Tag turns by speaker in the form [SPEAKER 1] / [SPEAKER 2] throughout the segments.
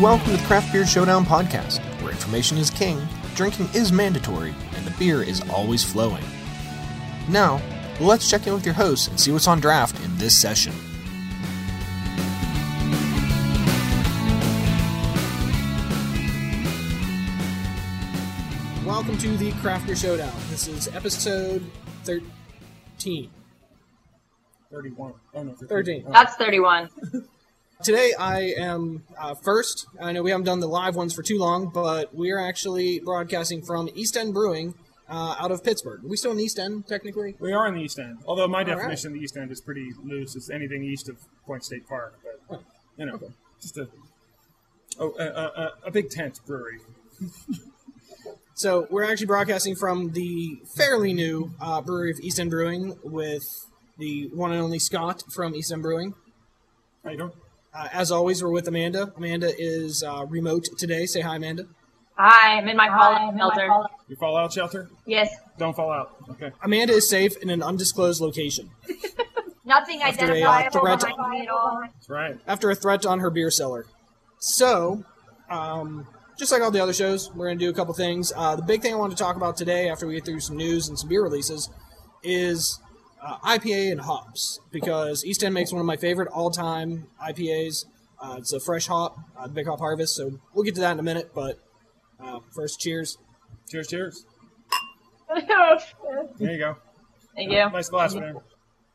[SPEAKER 1] Welcome to the Craft Beer Showdown podcast, where information is king, drinking is mandatory, and the beer is always flowing. Now, let's check in with your hosts and see what's on draft in this session. Welcome to the Craft Beer Showdown. This is episode 13.
[SPEAKER 2] 31. Oh, no,
[SPEAKER 1] 13.
[SPEAKER 3] That's 31.
[SPEAKER 1] Today I am uh, first. I know we haven't done the live ones for too long, but we are actually broadcasting from East End Brewing uh, out of Pittsburgh. Are we still in the East End, technically?
[SPEAKER 2] We are in the East End. Although my
[SPEAKER 1] right.
[SPEAKER 2] definition of the East End is pretty loose. It's anything east of Point State Park. But, you know, just a, oh, a, a, a big tent brewery.
[SPEAKER 1] So we're actually broadcasting from the fairly new uh, brewery of East End Brewing with the one and only Scott from East End Brewing.
[SPEAKER 2] How you doing?
[SPEAKER 1] Uh, as always, we're with Amanda. Amanda is uh, remote today. Say hi, Amanda.
[SPEAKER 3] Hi, I'm in my fallout shelter.
[SPEAKER 2] Your fallout shelter?
[SPEAKER 3] Yes.
[SPEAKER 2] Don't fall out. Okay.
[SPEAKER 1] Amanda is safe in an undisclosed location
[SPEAKER 3] Nothing
[SPEAKER 1] After a, uh,
[SPEAKER 3] identifiable
[SPEAKER 1] threat-
[SPEAKER 3] behind me at all.
[SPEAKER 2] That's right.
[SPEAKER 1] after a threat on her beer cellar. So, um, just like all the other shows, we're going to do a couple things. Uh, the big thing I want to talk about today, after we get through some news and some beer releases, is uh, IPA and hops. Because East End makes one of my favorite all time IPAs. Uh, it's a fresh hop, uh, Big Hop Harvest. So we'll get to that in a minute. But uh, first, cheers.
[SPEAKER 2] Cheers, cheers. There you go.
[SPEAKER 3] Thank you.
[SPEAKER 2] Nice glass there.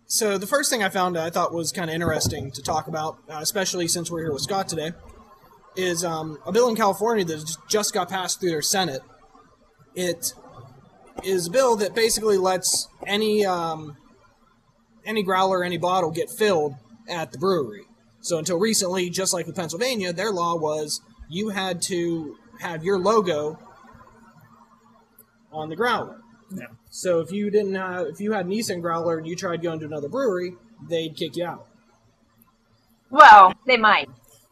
[SPEAKER 1] So the first thing I found I thought was kind of interesting to talk about, uh, especially since we're here with Scott today, is um, a bill in California that just got passed through their Senate. It is a bill that basically lets any um, any growler, any bottle get filled at the brewery. So until recently, just like with Pennsylvania, their law was you had to have your logo on the growler.
[SPEAKER 2] Yeah.
[SPEAKER 1] So if you didn't have, if you had an East End growler and you tried going to another brewery, they'd kick you out.
[SPEAKER 3] Well, they might.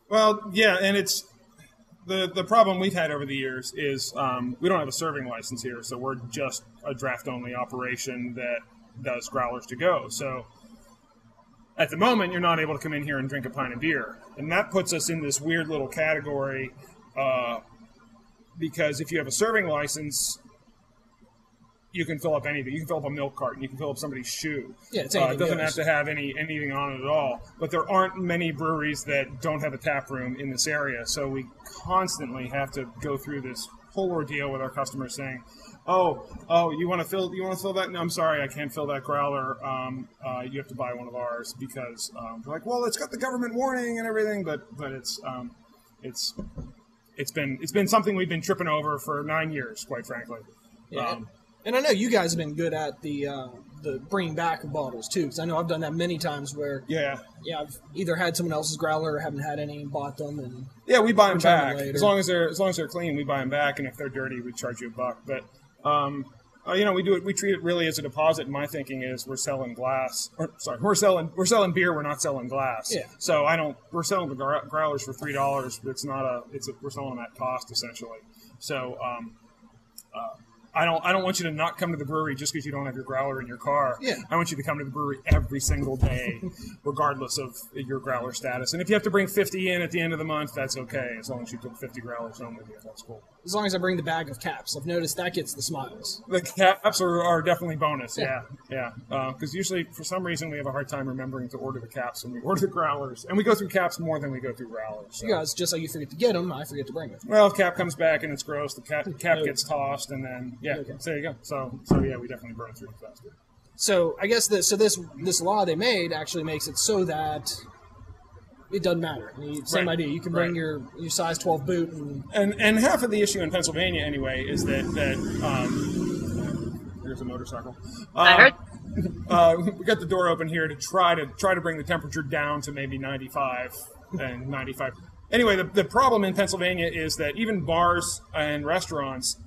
[SPEAKER 2] Well, yeah, and it's the the problem we've had over the years is um, we don't have a serving license here, so we're just a draft only operation that does growlers to go. So at the moment, you're not able to come in here and drink a pint of beer, and that puts us in this weird little category. Uh, because if you have a serving license, you can fill up anything. You can fill up a milk carton. You can fill up somebody's shoe.
[SPEAKER 1] Yeah, it's
[SPEAKER 2] uh, it doesn't have to have any anything on it at all. But there aren't many breweries that don't have a tap room in this area, so we constantly have to go through this whole ordeal with our customers saying, "Oh, oh, you want to fill you want to fill that? No, I'm sorry, I can't fill that growler. Um, uh, you have to buy one of ours because um, they're like, well, it's got the government warning and everything, but but it's um, it's it's been it's been something we've been tripping over for nine years, quite frankly.
[SPEAKER 1] Yeah.
[SPEAKER 2] Um,
[SPEAKER 1] and I know you guys have been good at the uh, the bringing back of bottles too, because I know I've done that many times where
[SPEAKER 2] yeah,
[SPEAKER 1] yeah I've either had someone else's growler or haven't had any and bought them, and
[SPEAKER 2] Yeah, we buy them back as long as they're as long as they're clean. We buy them back, and if they're dirty, we charge you a buck. But um, uh, you know, we do it. We treat it really as a deposit. My thinking is we're selling glass. Or, sorry, we're selling we're selling beer. We're not selling glass.
[SPEAKER 1] Yeah.
[SPEAKER 2] So I don't. We're selling the growlers for three dollars. It's not a. It's a, we're selling them at cost essentially. So. Um, uh, I don't. I don't want you to not come to the brewery just because you don't have your growler in your car.
[SPEAKER 1] Yeah.
[SPEAKER 2] I want you to come to the brewery every single day, regardless of your growler status. And if you have to bring 50 in at the end of the month, that's okay, as long as you took 50 growlers home with you. That's cool.
[SPEAKER 1] As long as I bring the bag of caps, I've noticed that gets the smiles.
[SPEAKER 2] The caps are, are definitely bonus. Yeah, yeah. Because uh, usually, for some reason, we have a hard time remembering to order the caps when we order the growlers, and we go through caps more than we go through growlers. so-
[SPEAKER 1] You guys, just like you forget to get them, I forget to bring them.
[SPEAKER 2] Well, if cap comes back and it's gross, the cap, cap
[SPEAKER 1] No.
[SPEAKER 2] gets tossed, and then yeah,
[SPEAKER 1] Okay.
[SPEAKER 2] so there you go. So, so yeah, we definitely burn through it faster.
[SPEAKER 1] So I guess that so this this law they made actually makes it so that it doesn't matter. I mean, same
[SPEAKER 2] Right.
[SPEAKER 1] idea. You can bring
[SPEAKER 2] Right.
[SPEAKER 1] your your size 12 boot and
[SPEAKER 2] and and half of the issue in Pennsylvania anyway is that that um, here's a motorcycle.
[SPEAKER 3] I
[SPEAKER 2] Uh,
[SPEAKER 3] heard.
[SPEAKER 2] uh, we got the door open here to try to try to bring the temperature down to maybe 95 and 95. Anyway, the, the problem in Pennsylvania is that even bars and restaurants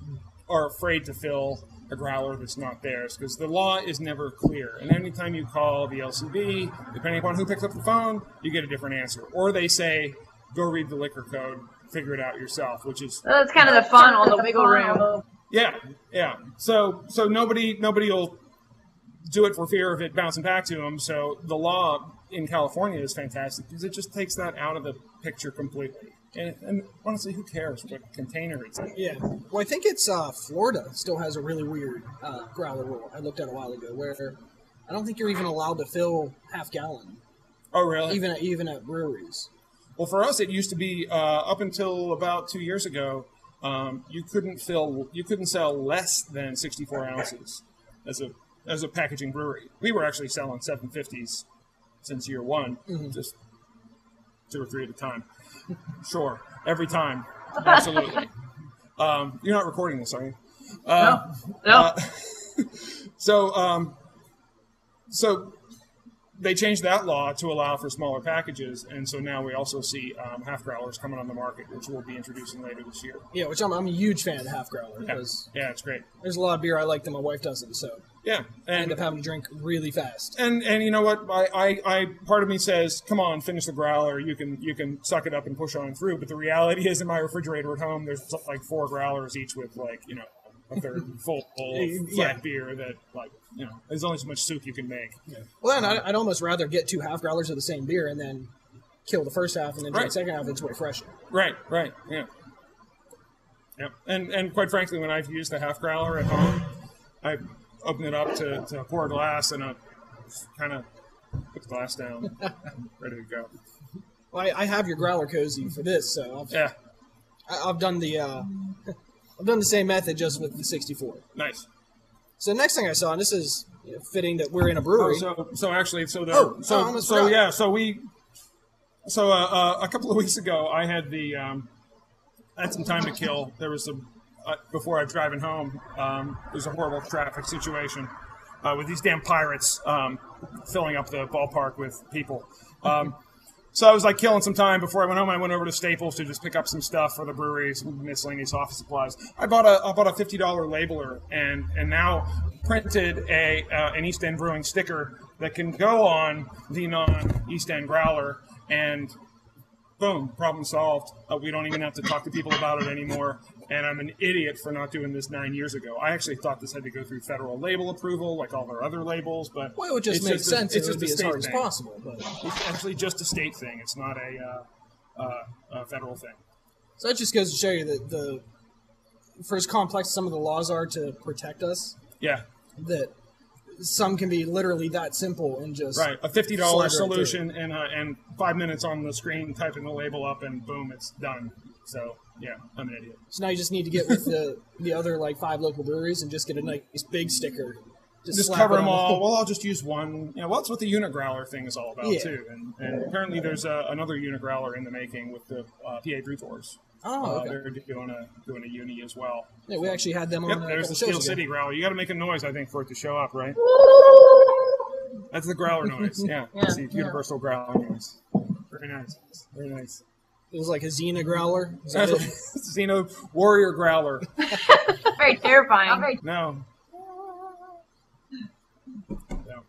[SPEAKER 2] are afraid to fill a growler that's not theirs because the law is never clear. And anytime you call the LCB, depending upon who picks up the phone, you get a different answer. Or they say, go read the liquor code, figure it out yourself, which is
[SPEAKER 3] That's kind of the fun on the wiggle room.
[SPEAKER 2] yeah, yeah. So so nobody nobody will do it for fear of it bouncing back to them. So the law in California is fantastic because it just takes that out of the picture completely. And, and honestly, who cares what container it's in?
[SPEAKER 1] Yeah. Well, I think it's uh, Florida still has a really weird uh, growler rule. I looked at a while ago where I don't think you're even allowed to fill half gallon,
[SPEAKER 2] Oh, really?
[SPEAKER 1] even at, even at breweries.
[SPEAKER 2] Well, for us, it used to be uh, up until about two years ago. Um, you couldn't fill, you couldn't sell less than 64 ounces as a as a packaging brewery. We were actually selling 750s since year one, just two or three at a time. sure, every time, absolutely. um, you're not recording this, are you?
[SPEAKER 3] no. No.
[SPEAKER 2] Uh, so, um, so they changed that law to allow for smaller packages, and so now we also see um, half growlers coming on the market, which we'll be introducing later this year.
[SPEAKER 1] Yeah, which I'm, I'm a huge fan of half growler
[SPEAKER 2] Yeah,
[SPEAKER 1] because
[SPEAKER 2] yeah it's great.
[SPEAKER 1] there's a lot of beer I like that my wife doesn't, so
[SPEAKER 2] Yeah,
[SPEAKER 1] I end up having to drink really fast.
[SPEAKER 2] and and you know what? I, I, I part of me says, come on, finish the growler. You can you can suck it up and push on through. But the reality is, in my refrigerator at home, there's like four growlers each with like you know a third full of
[SPEAKER 1] Yeah.
[SPEAKER 2] flat beer that like you know there's only so much soup you can make.
[SPEAKER 1] Well, then I'd, I'd almost rather get two half growlers of the same beer and then kill the first half and then drink
[SPEAKER 2] Right.
[SPEAKER 1] the second half. It's way fresher.
[SPEAKER 2] Right, right, yeah. Yep. And and quite frankly, when I've used the half growler at home, I open it up to, to pour a glass and kind of put the glass down, ready to go.
[SPEAKER 1] Well, I, I have your growler cozy for this, so I've,
[SPEAKER 2] Yeah,
[SPEAKER 1] I, I've done the uh, I've done the same method just with the 64.
[SPEAKER 2] nice.
[SPEAKER 1] So the next thing I saw, and this is fitting that we're in a
[SPEAKER 2] Oh,
[SPEAKER 1] brewery.
[SPEAKER 2] so so actually, so the
[SPEAKER 1] Oh,
[SPEAKER 2] so
[SPEAKER 1] oh,
[SPEAKER 2] so yeah, so we so uh, uh, a couple of weeks ago, I had the um, I had some time to kill. There was some uh, before I was driving home. Um, there's a horrible traffic situation uh, with these damn pirates um, filling up the ballpark with people. Um, so I was like killing some time before I went home. I went over to Staples to just pick up some stuff for the brewery, miscellaneous office supplies. I bought a I bought a fifty dollar labeler and and now printed a uh, an East End Brewing sticker that can go on the non East End growler and boom, problem solved. Uh, we don't even have to talk to people about it anymore. And I'm an idiot for not doing this nine years ago. I actually thought this had to go through federal label approval, like all their other labels, but
[SPEAKER 1] well, it would just make
[SPEAKER 2] a-
[SPEAKER 1] sense.
[SPEAKER 2] it's
[SPEAKER 1] it
[SPEAKER 2] just
[SPEAKER 1] be as
[SPEAKER 2] state
[SPEAKER 1] hard as possible. But
[SPEAKER 2] It's actually just a state thing. It's not a, uh, uh, a federal thing.
[SPEAKER 1] so that just goes to show you that the for as complex as some of the laws are to protect us,
[SPEAKER 2] Yeah,
[SPEAKER 1] that some can be literally that simple and just
[SPEAKER 2] right. A fifty dollar solution and uh, and five minutes on the screen, typing the label up, and boom, it's done. So yeah, I'm an idiot.
[SPEAKER 1] So now you just need to get with the the other like five local breweries and just get a nice big sticker.
[SPEAKER 2] just
[SPEAKER 1] slap
[SPEAKER 2] cover them all. Well, I'll just use one. You know, well, that's what the Unigrowler thing is all about
[SPEAKER 1] Yeah.
[SPEAKER 2] too. And, and apparently, there's uh, another Unigrowler in the making with the uh, PA Brew Tours.
[SPEAKER 1] Oh,
[SPEAKER 2] Uh, they're doing a doing a uni as well.
[SPEAKER 1] Yeah, we actually had them on
[SPEAKER 2] Yep,
[SPEAKER 1] a
[SPEAKER 2] there's the
[SPEAKER 1] shows
[SPEAKER 2] Steel
[SPEAKER 1] ago.
[SPEAKER 2] City growler. You got to make a noise, I think, for it to show up, right? That's the growler noise. Yeah,
[SPEAKER 3] Yeah,
[SPEAKER 2] it's the
[SPEAKER 3] yeah.
[SPEAKER 2] universal growler noise. Very nice. Very nice.
[SPEAKER 1] It was like a Xena growler. Is that
[SPEAKER 2] That's
[SPEAKER 1] it?
[SPEAKER 2] what, Xena warrior growler.
[SPEAKER 3] Very terrifying.
[SPEAKER 2] No. No.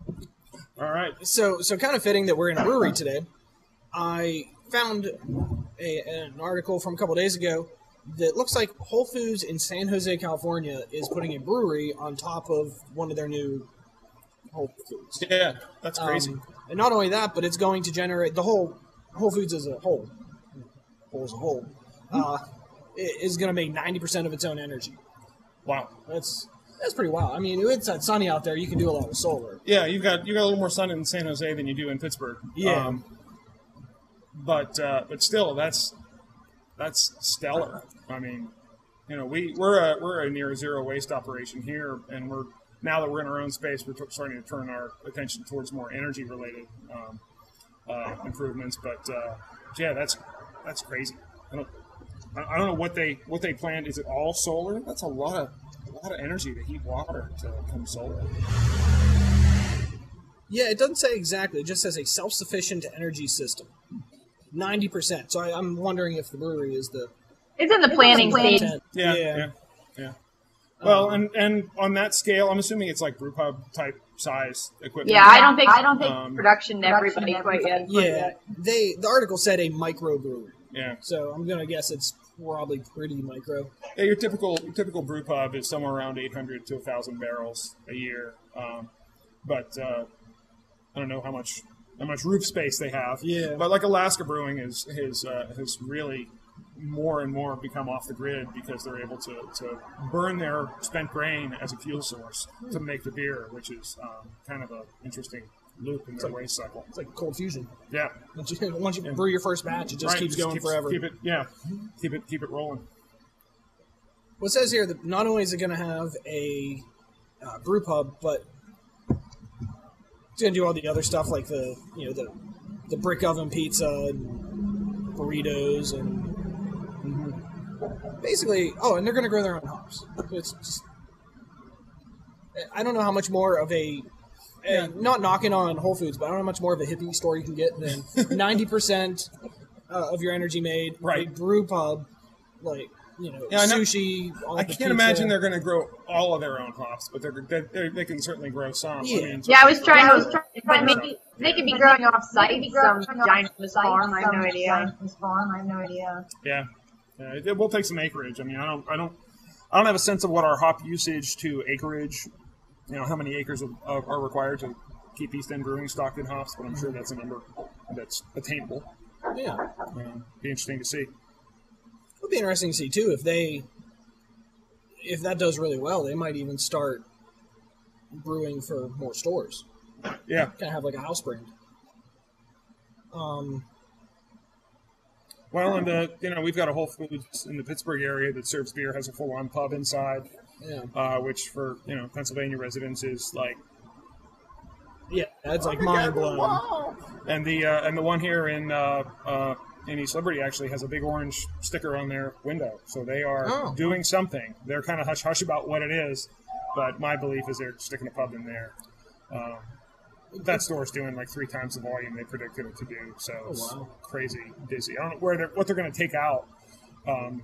[SPEAKER 2] All right.
[SPEAKER 1] so so kind of fitting that we're in a brewery today. I found a, an article from a couple days ago that looks like Whole Foods in San Jose, California, is putting a brewery on top of one of their new Whole Foods.
[SPEAKER 2] Yeah, that's crazy.
[SPEAKER 1] Um, and not only that, but it's going to generate the whole Whole Foods as a whole, whole as a whole, uh, i- is going to make ninety percent of its own energy.
[SPEAKER 2] wow.
[SPEAKER 1] That's that's pretty wild. I mean, it's uh, sunny out there. You can do a lot with solar.
[SPEAKER 2] Yeah, you've got you got a little more sun in San Jose than you do in Pittsburgh.
[SPEAKER 1] Yeah.
[SPEAKER 2] Um, but uh, but still, that's that's stellar. I mean, you know, we we're a we're a near zero waste operation here, and we're now that we're in our own space, we're t- starting to turn our attention towards more energy related um, uh, improvements. But uh, yeah, that's that's crazy. I don't I don't know what they what they planned. Is it all solar? That's a lot of a lot of energy to heat water to come solar.
[SPEAKER 1] Yeah, it doesn't say exactly. It just says a self-sufficient energy system. Ninety percent. So I, I'm wondering if the brewery is the
[SPEAKER 3] It's in the planning stage.
[SPEAKER 1] content.
[SPEAKER 2] Yeah, yeah, yeah. Well, and and on that scale, I'm assuming it's like brew pub type size equipment.
[SPEAKER 3] Yeah, I don't think I don't think
[SPEAKER 2] Um,
[SPEAKER 3] production everybody quite yet.
[SPEAKER 1] Yeah, they the article said a microbrewery.
[SPEAKER 2] Yeah,
[SPEAKER 1] So I'm gonna guess it's probably pretty micro.
[SPEAKER 2] yeah. Your typical your typical brew pub is somewhere around 800 to 1,000 barrels a year. Um, but uh, I don't know how much how much roof space they have.
[SPEAKER 1] Yeah.
[SPEAKER 2] But like Alaska Brewing is is uh, has really more and more become off the grid because they're able to, to burn their spent grain as a fuel source to make the beer, which is um, kind of an interesting loop in their
[SPEAKER 1] like-
[SPEAKER 2] waste cycle.
[SPEAKER 1] It's like cold fusion.
[SPEAKER 2] Yeah,
[SPEAKER 1] Once you, once you brew your first batch, it just
[SPEAKER 2] Right,
[SPEAKER 1] keeps going
[SPEAKER 2] keeps-
[SPEAKER 1] forever.
[SPEAKER 2] Keep it, yeah, keep it, keep it rolling.
[SPEAKER 1] Well, it says here that not only is it going to have a uh, brew pub, but to do all the other stuff like the you know the the brick oven pizza and burritos and basically oh, and they're going to grow their own hops. It's just I don't know how much more of a and not knocking on Whole Foods, but I don't know how much more of a hippie store you can get than ninety percent uh, of your energy made
[SPEAKER 2] Right.
[SPEAKER 1] brew pub like you know
[SPEAKER 2] Yeah, I
[SPEAKER 1] sushi. all
[SPEAKER 2] I
[SPEAKER 1] the
[SPEAKER 2] can't
[SPEAKER 1] pizza.
[SPEAKER 2] imagine they're going to grow all of their own hops, but they're, they they can certainly grow some.
[SPEAKER 1] Yeah.
[SPEAKER 2] I mean,
[SPEAKER 3] Yeah, I was trying
[SPEAKER 4] I was trying
[SPEAKER 3] but maybe they could be growing off site some ginormous farm. I have no idea.
[SPEAKER 4] Farm, I have no idea.
[SPEAKER 2] Yeah, yeah it, it will take some acreage. I mean, I don't, I don't, I don't have a sense of what our hop usage to acreage. You know, how many acres of, of, are required to keep East End Brewing stocked in hops, but I'm sure that's a number that's attainable.
[SPEAKER 1] Yeah,
[SPEAKER 2] Um, be interesting to see.
[SPEAKER 1] It'll be interesting to see too if they, if that does really well, they might even start brewing for more stores.
[SPEAKER 2] Yeah,
[SPEAKER 1] Kind of have like a house brand. Um,
[SPEAKER 2] well, and uh, you know, we've got a Whole Foods in the Pittsburgh area that serves beer, has a full-on pub inside,
[SPEAKER 1] yeah,
[SPEAKER 2] uh, which for you know Pennsylvania residents is like
[SPEAKER 1] yeah, that's like mind blowing.
[SPEAKER 2] And the uh, and the one here in uh uh, in East Liberty actually has a big orange sticker on their window, so they are
[SPEAKER 1] Oh.
[SPEAKER 2] doing something. They're kind of hush hush about what it is, but my belief is they're sticking a pub in there. Um, that store's doing like three times the volume they predicted it to do, so it's
[SPEAKER 1] wow.
[SPEAKER 2] crazy busy. I don't know where they're what they're going to take out. Um,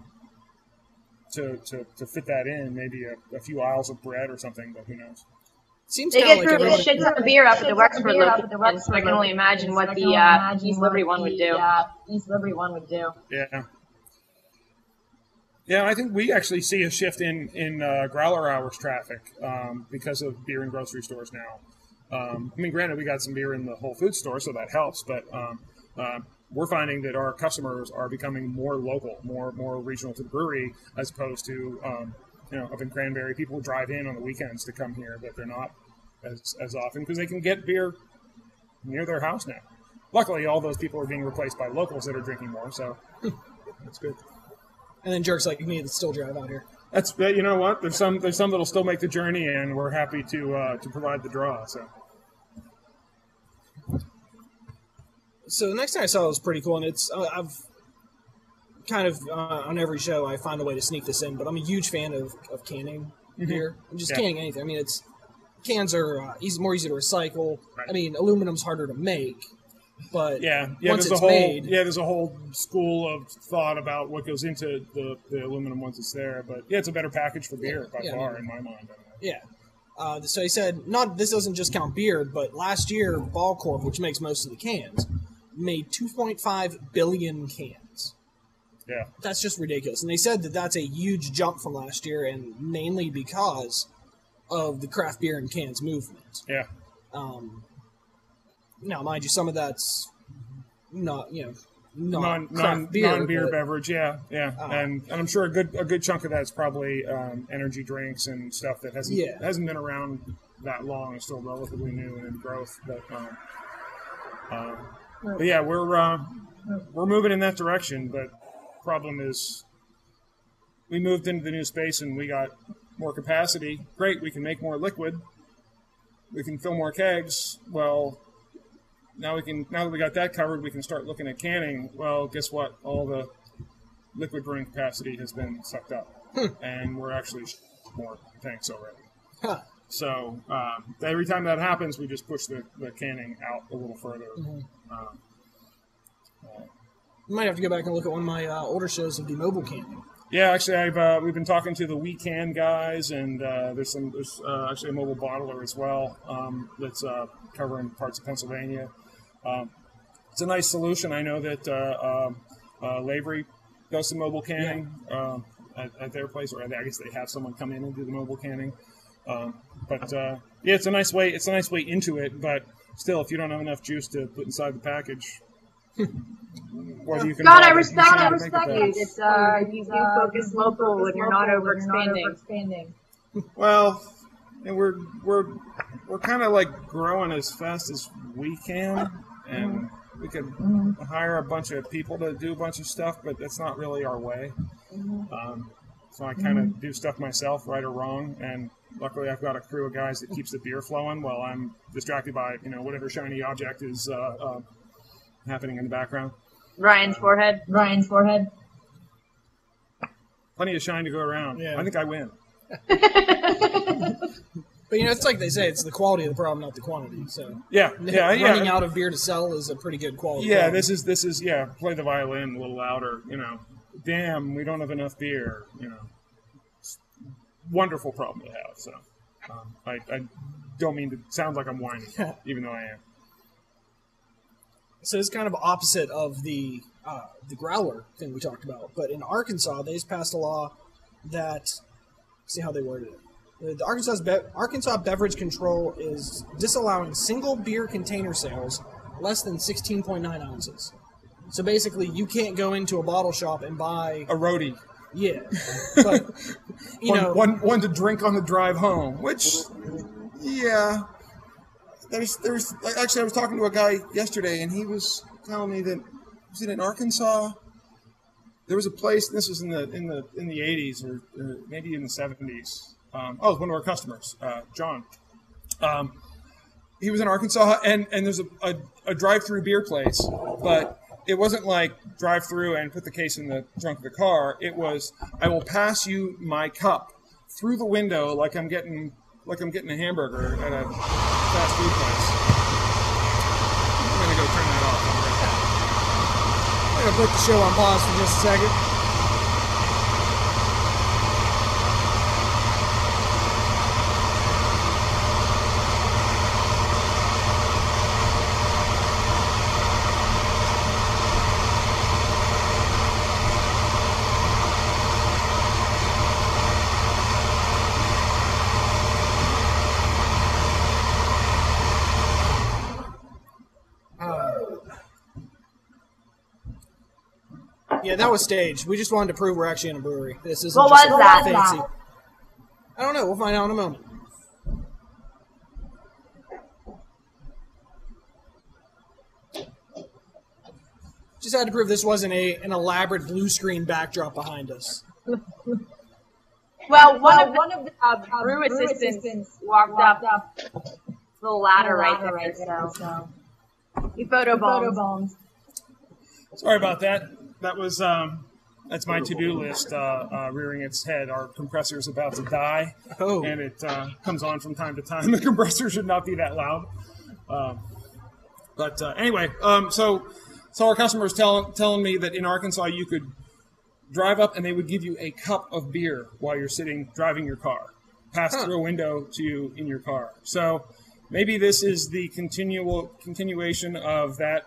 [SPEAKER 2] to, to, to fit that in, maybe a, a few aisles of bread or something, but who knows?
[SPEAKER 1] Seems
[SPEAKER 3] They
[SPEAKER 1] kind of
[SPEAKER 3] get
[SPEAKER 1] like
[SPEAKER 3] through a
[SPEAKER 1] everybody.
[SPEAKER 3] shit ton of beer up at the
[SPEAKER 4] Shit ton of
[SPEAKER 3] Wexford
[SPEAKER 4] beer up at the
[SPEAKER 3] location,
[SPEAKER 4] Wexford
[SPEAKER 3] so I can only imagine what the uh,
[SPEAKER 4] imagine
[SPEAKER 3] East Liberty one would do.
[SPEAKER 4] uh, East Liberty one would do.
[SPEAKER 2] Yeah. Yeah, I think we actually see a shift in in uh, growler hours traffic um, because of beer in grocery stores now. Um, I mean, granted, we got some beer in the Whole Foods store, so that helps. But um, uh, we're finding that our customers are becoming more local, more more regional to the brewery, as opposed to um, you know up in Cranberry. People drive in on the weekends to come here, but they're not as as often because they can get beer near their house now. Luckily, all those people are being replaced by locals that are drinking more, so that's good.
[SPEAKER 1] And then jerks like me that still drive out here.
[SPEAKER 2] That's but you know what? There's some there's some that'll still make the journey, and we're happy to uh, to provide the draw. So
[SPEAKER 1] So the next thing I saw was pretty cool, and it's uh, I've kind of uh, on every show I find a way to sneak this in, but I'm a huge fan of, of canning beer, and just
[SPEAKER 2] Mm-hmm. Yeah.
[SPEAKER 1] canning anything. I mean, it's cans are uh, easy, more easy to recycle.
[SPEAKER 2] Right.
[SPEAKER 1] I mean, aluminum's harder to make, but
[SPEAKER 2] yeah, yeah.
[SPEAKER 1] once
[SPEAKER 2] there's a
[SPEAKER 1] it's
[SPEAKER 2] whole
[SPEAKER 1] made,
[SPEAKER 2] yeah, there's a whole school of thought about what goes into the, the aluminum once it's there. But yeah, it's a better package for beer by
[SPEAKER 1] yeah,
[SPEAKER 2] far
[SPEAKER 1] yeah.
[SPEAKER 2] in my mind.
[SPEAKER 1] yeah. Uh, so he said, not this doesn't just count beer, but last year Ball Corp, which makes most of the cans, made 2.5 billion cans.
[SPEAKER 2] Yeah,
[SPEAKER 1] That's just ridiculous. And they said that that's a huge jump from last year, and mainly because of the craft beer and cans movement.
[SPEAKER 2] yeah,
[SPEAKER 1] Um, now, mind you, some of that's not you know not
[SPEAKER 2] non non
[SPEAKER 1] beer,
[SPEAKER 2] non beer
[SPEAKER 1] but-
[SPEAKER 2] beverage. Yeah, yeah,
[SPEAKER 1] Uh,
[SPEAKER 2] and and I'm sure a good a good chunk of that's probably um, energy drinks and stuff that hasn't
[SPEAKER 1] Yeah.
[SPEAKER 2] hasn't been around that long. It's still relatively new and in growth, but. Um, um, but yeah, we're uh, we're moving in that direction. But problem is, we moved into the new space and we got more capacity. Great, we can make more liquid. We can fill more kegs. Well, now we can. Now that we got that covered, we can start looking at canning. Well, guess what? All the liquid brewing capacity has been sucked up, and we're actually more tanks already.
[SPEAKER 1] Huh.
[SPEAKER 2] So um, every time that happens, we just push the, the canning out a little further. Um,
[SPEAKER 1] You might have to go back and look at one of my uh, older shows of the mobile canning.
[SPEAKER 2] Yeah, actually, I've uh, we've been talking to the We Can guys, and uh, there's some there's uh, actually a mobile bottler as well um, that's uh, covering parts of Pennsylvania. Um, it's a nice solution. I know that uh, um, uh, Lavery does some mobile canning um, at, at their place, or I guess they have someone come in and do the mobile canning. Um, but uh, yeah, it's a nice way. It's a nice way into it. But still, if you don't have enough juice to put inside the package, Whether you can
[SPEAKER 3] God, I respect, I respect you. It's uh, you, you focus local and you're not overexpanding.
[SPEAKER 4] expanding.
[SPEAKER 2] Well, and we're we're we're kind of like growing as fast as we can, and we could hire a bunch of people to do a bunch of stuff, but that's not really our way. Um, so I kind of do stuff myself, right or wrong, and luckily I've got a crew of guys that keeps the beer flowing while I'm distracted by you know whatever shiny object is uh, uh, happening in the background.
[SPEAKER 3] Ryan's forehead.
[SPEAKER 4] Ryan's forehead.
[SPEAKER 2] Plenty of shine to go around.
[SPEAKER 1] Yeah.
[SPEAKER 2] I think I win.
[SPEAKER 1] But you know, it's like they say, it's the quality of the problem, not the quantity. So
[SPEAKER 2] Yeah, yeah, yeah.
[SPEAKER 1] running out of beer to sell is a pretty good quality.
[SPEAKER 2] Yeah,
[SPEAKER 1] problem.
[SPEAKER 2] this is this is yeah. Play the violin a little louder. You know, damn, we don't have enough beer. You know, It's a wonderful problem to have. So, um, I, I don't mean to sound like I'm whining, even though I am.
[SPEAKER 1] So it's kind of opposite of the uh, the growler thing we talked about. But in Arkansas, they just passed a law that see how they worded it. The, Arkansas Be- Arkansas Beverage Control is disallowing single beer container sales less than 16.9 ounces. So basically, you can't go into a bottle shop and buy
[SPEAKER 2] A roadie,
[SPEAKER 1] yeah, but you
[SPEAKER 2] one,
[SPEAKER 1] know
[SPEAKER 2] one one to drink on the drive home. Which, yeah, there's there's actually I was talking to a guy yesterday, and he was telling me that was it in Arkansas. There was a place. This was in the in the in the 80s or, or maybe in the 70s. Um, oh, one of our customers, uh, John. Um, he was in Arkansas, and and there's a, a, a drive-through beer place, but it wasn't like drive-through and put the case in the trunk of the car. It was I will pass you my cup through the window like I'm getting like I'm getting a hamburger at a fast food place. I'm gonna go turn that off.
[SPEAKER 1] I'm gonna put the show on pause for just a second. Yeah, that was staged. We just wanted to prove we're actually in a brewery. This isn't
[SPEAKER 3] What
[SPEAKER 1] just
[SPEAKER 3] was
[SPEAKER 1] a
[SPEAKER 3] that?
[SPEAKER 1] fancy. I don't know. We'll find out in a moment. Just had to prove this wasn't a an elaborate blue screen backdrop behind us.
[SPEAKER 3] Well, one
[SPEAKER 4] Well,
[SPEAKER 3] of the
[SPEAKER 4] one of the
[SPEAKER 3] uh, brew assistants walked up the ladder right there,
[SPEAKER 4] right there.
[SPEAKER 3] so
[SPEAKER 4] So
[SPEAKER 3] he photo
[SPEAKER 4] photo
[SPEAKER 3] bombed.
[SPEAKER 4] bombs.
[SPEAKER 2] Sorry about that. That was um, that's my to-do list uh, uh, rearing its head. Our compressor is about to die,
[SPEAKER 1] Oh.
[SPEAKER 2] and it uh, comes on from time to time. The compressor should not be that loud. Um, but uh, anyway, um, so so our customer was telling telling me that in Arkansas you could drive up and they would give you a cup of beer while you're sitting driving your car, pass through a window to you in your car. So maybe this is the continual continuation of that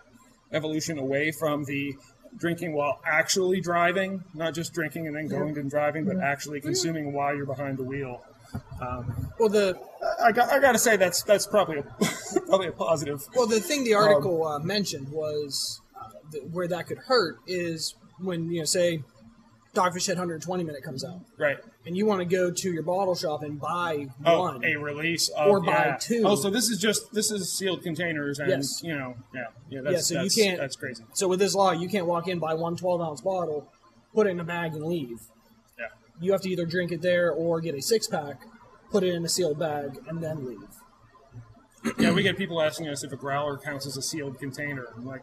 [SPEAKER 2] evolution away from the drinking while actually driving, not just drinking and then going and driving, but actually consuming while you're behind the wheel. Um,
[SPEAKER 1] Well, the
[SPEAKER 2] I got, I got to say that's that's probably a, probably a positive.
[SPEAKER 1] well the thing the article uh, mentioned was uh, th- where that could hurt is when you know say Dogfish Head 120 minute comes out,
[SPEAKER 2] Right.
[SPEAKER 1] and you want to go to your bottle shop and buy
[SPEAKER 2] Oh,
[SPEAKER 1] one.
[SPEAKER 2] a release of,
[SPEAKER 1] Or buy
[SPEAKER 2] yeah.
[SPEAKER 1] two.
[SPEAKER 2] Oh, so this is just this is sealed containers, and
[SPEAKER 1] Yes.
[SPEAKER 2] you know, yeah, yeah. That's,
[SPEAKER 1] Yeah, so you can't-
[SPEAKER 2] That's crazy.
[SPEAKER 1] So with this law, you can't walk in, buy one 12 ounce bottle, put it in a bag, and leave.
[SPEAKER 2] Yeah.
[SPEAKER 1] You have to either drink it there or get a six pack, put it in a sealed bag, and then leave.
[SPEAKER 2] Yeah, we get people asking us if a growler counts as a sealed container. I'm like,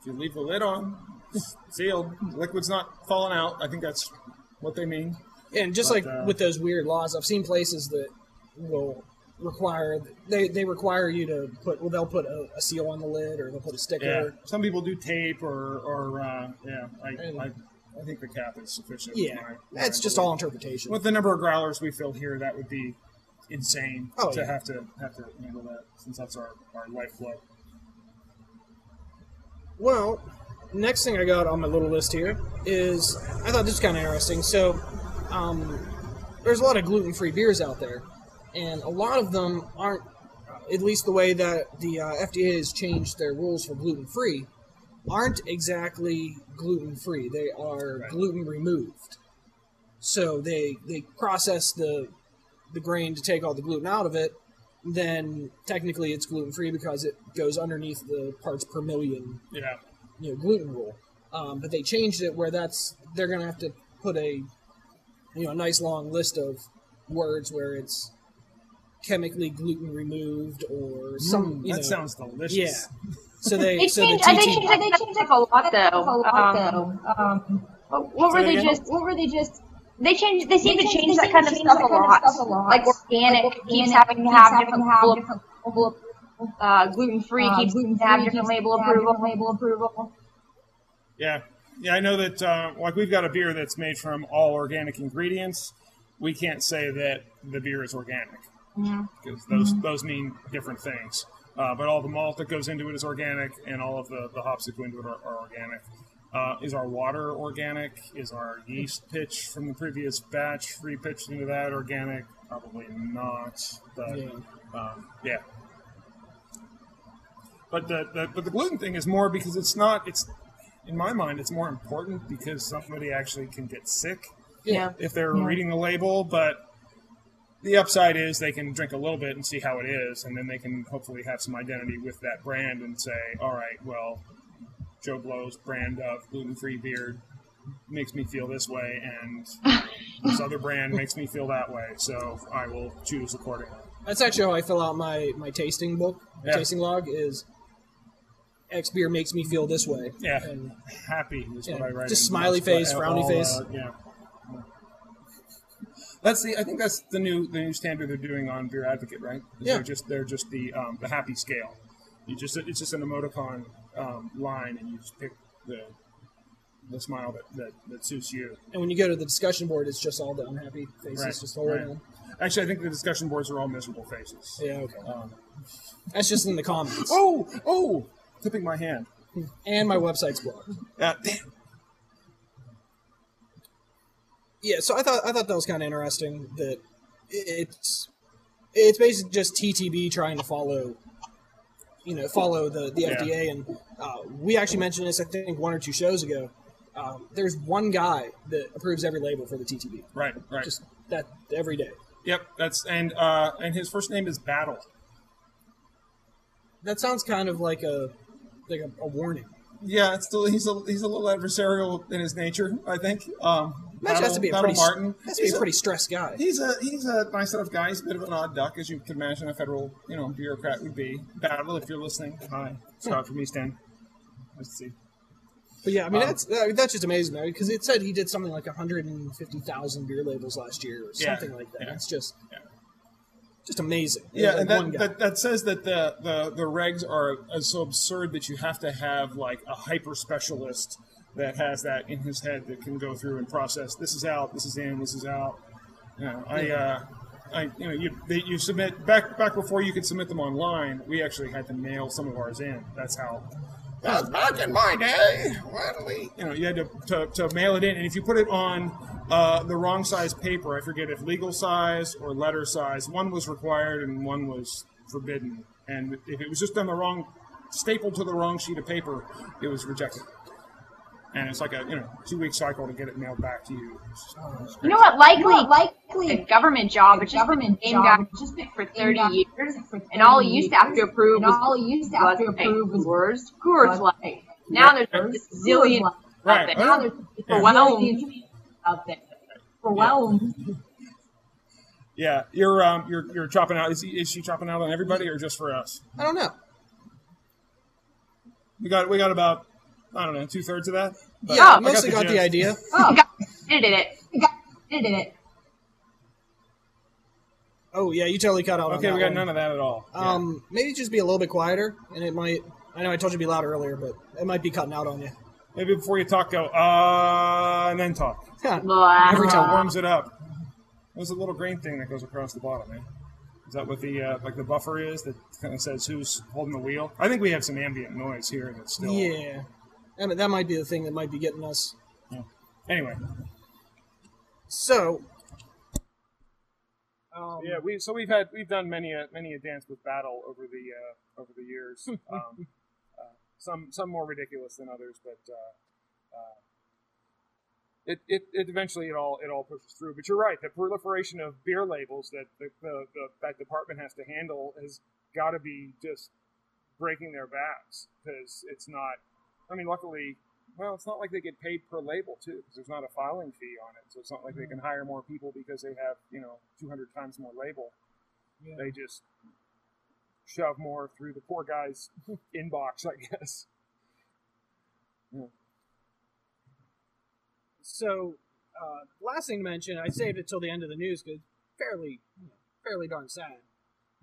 [SPEAKER 2] if you leave the lid on, sealed, liquid's not falling out. I think that's what they mean.
[SPEAKER 1] And just
[SPEAKER 2] But,
[SPEAKER 1] like
[SPEAKER 2] uh,
[SPEAKER 1] with those weird laws, I've seen places that will require they they require you to put well they'll put a, a seal on the lid or they'll put a sticker.
[SPEAKER 2] Yeah. Some people do tape or, or uh, yeah. I,
[SPEAKER 1] And-
[SPEAKER 2] I, I think the cap is sufficient.
[SPEAKER 1] Yeah,
[SPEAKER 2] My- my
[SPEAKER 1] that's just all interpretation.
[SPEAKER 2] With the number of growlers we fill here, that would be insane
[SPEAKER 1] Oh,
[SPEAKER 2] to
[SPEAKER 1] yeah.
[SPEAKER 2] have to have to handle that since that's our, our lifeblood.
[SPEAKER 1] Well, next thing I got on my little list here is I thought this was kind of interesting. So, um, there's a lot of gluten-free beers out there, and a lot of them aren't, at least the way that the uh, FDA has changed their rules for gluten-free. aren't exactly gluten free. They are
[SPEAKER 2] Right.
[SPEAKER 1] gluten removed. So they they process the the grain to take all the gluten out of it. Then technically it's gluten free because it goes underneath the parts per million
[SPEAKER 2] Yeah.
[SPEAKER 1] You know gluten rule. Um, but they changed it where that's they're gonna have to put a you know a nice long list of words where it's chemically gluten removed or some you
[SPEAKER 2] that
[SPEAKER 1] know
[SPEAKER 2] sounds delicious.
[SPEAKER 1] yeah. So they
[SPEAKER 3] They
[SPEAKER 1] so the
[SPEAKER 3] changed. I
[SPEAKER 1] TT
[SPEAKER 3] they changed up a lot though.
[SPEAKER 4] A lot,
[SPEAKER 3] Um,
[SPEAKER 4] though. Um,
[SPEAKER 3] what, what were they
[SPEAKER 2] again?
[SPEAKER 3] just?
[SPEAKER 4] what were they just?
[SPEAKER 3] They changed. They seem
[SPEAKER 4] They
[SPEAKER 3] to
[SPEAKER 4] changed-
[SPEAKER 3] change that kind of
[SPEAKER 4] seem
[SPEAKER 3] stuff a
[SPEAKER 4] that kind of
[SPEAKER 3] lot.
[SPEAKER 4] stuff a lot.
[SPEAKER 3] Like organic
[SPEAKER 4] Like
[SPEAKER 3] keeps
[SPEAKER 4] organic
[SPEAKER 3] having to
[SPEAKER 4] keeps
[SPEAKER 3] have
[SPEAKER 4] having
[SPEAKER 3] different
[SPEAKER 4] to have
[SPEAKER 3] label.
[SPEAKER 4] different label
[SPEAKER 3] Uh, gluten free
[SPEAKER 4] uh,
[SPEAKER 3] keeps
[SPEAKER 4] gluten free,
[SPEAKER 3] different
[SPEAKER 4] keeps
[SPEAKER 3] label approval.
[SPEAKER 4] label approval.
[SPEAKER 2] Yeah, yeah. I know that. Uh, like we've got a beer that's made from all organic ingredients. We can't say that the beer is organic because those those mean different things. Uh, but all the malt that goes into it is organic, and all of the, the hops that go into it are, are organic. Uh, is our water organic? Is our yeast pitch from the previous batch re-pitched into that organic? Probably not. But
[SPEAKER 1] Yeah.
[SPEAKER 2] um, yeah. But the, the but the gluten thing is more because it's not. It's in my mind, it's more important because somebody actually can get sick
[SPEAKER 3] Yeah.
[SPEAKER 2] if they're
[SPEAKER 4] Yeah.
[SPEAKER 2] reading the label, but the upside is they can drink a little bit and see how it is, and then they can hopefully have some identity with that brand and say, all right, well, Joe Blow's brand of gluten-free beer makes me feel this way, and this other brand makes me feel that way, so I will choose accordingly.
[SPEAKER 1] That's actually how I fill out my my tasting book, my
[SPEAKER 2] Yeah.
[SPEAKER 1] tasting log is X beer makes me feel this way.
[SPEAKER 2] Yeah.
[SPEAKER 1] And
[SPEAKER 2] Happy is what I write.
[SPEAKER 1] just smiley face, frowny
[SPEAKER 2] all,
[SPEAKER 1] face.
[SPEAKER 2] uh, yeah. That's the. I think that's the new the new standard they're doing on Beer Advocate, right?
[SPEAKER 1] Yeah.
[SPEAKER 2] They're just they're just the um, the happy scale. You just it's just an emoticon um, line, and you just pick the the smile that, that, that suits you.
[SPEAKER 1] and when you go to the discussion board, it's just all the unhappy faces,
[SPEAKER 2] Right,
[SPEAKER 1] just the whole way
[SPEAKER 2] right.
[SPEAKER 1] down.
[SPEAKER 2] Actually, I think the discussion boards are all miserable faces.
[SPEAKER 1] Yeah, okay.
[SPEAKER 2] Um,
[SPEAKER 1] That's just in the comments.
[SPEAKER 2] oh, oh, tipping my hand.
[SPEAKER 1] And my website's blocked.
[SPEAKER 2] Uh, damn.
[SPEAKER 1] Yeah, so I thought I thought that was kind of interesting that it's it's basically just TTB trying to follow, you know, follow the the
[SPEAKER 2] Yeah.
[SPEAKER 1] FDA, and uh, we actually mentioned this I think one or two shows ago. Um, there's one guy that approves every label for the TTB,
[SPEAKER 2] Right, right.
[SPEAKER 1] just that every day.
[SPEAKER 2] yep. That's and uh, and his first name is Battle.
[SPEAKER 1] That sounds kind of like a like a, a warning.
[SPEAKER 2] Yeah, it's still he's a he's a little adversarial in his nature. I think. Um,
[SPEAKER 1] has to be a
[SPEAKER 2] Battle
[SPEAKER 1] pretty
[SPEAKER 2] Martin.
[SPEAKER 1] has to be
[SPEAKER 2] He's
[SPEAKER 1] a pretty stressed guy.
[SPEAKER 2] He's a he's a nice enough guy. He's a bit of an odd duck, as you can imagine a federal you know bureaucrat would be. Battle, if you're listening, hi, Scott from East End. Nice to see.
[SPEAKER 1] But yeah, I mean
[SPEAKER 2] Um,
[SPEAKER 1] that's that's just amazing though because it said he did something like 150,000 beer labels last year or
[SPEAKER 2] Yeah,
[SPEAKER 1] something like that.
[SPEAKER 2] yeah,
[SPEAKER 1] It's just
[SPEAKER 2] yeah.
[SPEAKER 1] Just amazing.
[SPEAKER 2] Yeah,
[SPEAKER 1] Like
[SPEAKER 2] and that, that that says that the, the the regs are uh, so absurd that you have to have like a hyper specialist that has that in his head that can go through and process. This is out. This is in. This is out. You know, I. Uh, I, you know, you they, you submit back back before you could submit them online. We actually had to mail some of ours in. That's how. That's back in my day. When we, you know, you had to, to, to mail it in, and if you put it on uh, the wrong size paper, I forget if legal size or letter size, one was required and one was forbidden. And if it was just on the wrong, stapled to the wrong sheet of paper, it was rejected. And it's like a you know two week cycle to get it mailed back to you. It's just- it's
[SPEAKER 3] You know what? Likely,
[SPEAKER 4] Well, likely
[SPEAKER 3] a government job. It's just
[SPEAKER 4] government
[SPEAKER 3] been
[SPEAKER 4] job. just been
[SPEAKER 3] for 30 years,
[SPEAKER 4] for
[SPEAKER 3] and all he used to have to
[SPEAKER 4] years,
[SPEAKER 3] approve
[SPEAKER 4] and
[SPEAKER 3] was
[SPEAKER 4] all he used to have to
[SPEAKER 3] Bud
[SPEAKER 4] approve was
[SPEAKER 3] Coors, Coors
[SPEAKER 4] Bud
[SPEAKER 3] Light. Now there's
[SPEAKER 4] Coors
[SPEAKER 3] a zillion
[SPEAKER 4] Light.
[SPEAKER 2] Right.
[SPEAKER 3] out there.
[SPEAKER 4] Now there's
[SPEAKER 2] Yeah.
[SPEAKER 4] Overwhelmed out there. Overwhelmed.
[SPEAKER 2] Yeah, you're um, you're you're chopping out. Is, he, is she chopping out on everybody or just for us?
[SPEAKER 1] I don't know.
[SPEAKER 2] We got we got about I don't know two thirds of that. But
[SPEAKER 1] Yeah,
[SPEAKER 3] Oh.
[SPEAKER 1] I
[SPEAKER 2] I
[SPEAKER 1] mostly
[SPEAKER 2] got
[SPEAKER 1] got
[SPEAKER 2] the
[SPEAKER 1] the idea.
[SPEAKER 4] Oh,
[SPEAKER 3] got- you did it.
[SPEAKER 4] you got you did it.
[SPEAKER 1] Oh yeah, you totally cut out. on
[SPEAKER 2] Okay,
[SPEAKER 1] that
[SPEAKER 2] we got
[SPEAKER 1] one.
[SPEAKER 2] none of that at all. Yeah.
[SPEAKER 1] Um, maybe just be a little bit quieter, and it might. I know I told you to be louder earlier, but it might be cutting out on you.
[SPEAKER 2] Maybe before you talk, go uh, and then talk.
[SPEAKER 3] Blah.
[SPEAKER 1] Every time.
[SPEAKER 2] Warms it up. There's a little green thing that goes across the bottom, eh? Is that what the uh, like the buffer is that kind of says who's holding the wheel? I think we have some ambient noise here that's still.
[SPEAKER 1] Yeah, I mean, that might be the thing that might be getting us.
[SPEAKER 2] Anyway,
[SPEAKER 1] So, um,
[SPEAKER 2] yeah, we so we've had we've done many a many a dance with battle over the uh, over the years. Um, some some more ridiculous than others, but uh, uh, it, it, it eventually it all it all pushes through. But you're right, the proliferation of beer labels that the, the, the that department has to handle has got to be just breaking their backs because it's not. I mean, luckily, well, it's not like they get paid per label too, because there's not a filing fee on it. So it's not like they can hire more people because they have you know 200 times more label.
[SPEAKER 1] Yeah.
[SPEAKER 2] They just shove more through the poor guy's inbox, I guess.
[SPEAKER 1] So, uh, last thing to mention, I saved it till the end of the news because fairly, you know, fairly darn sad.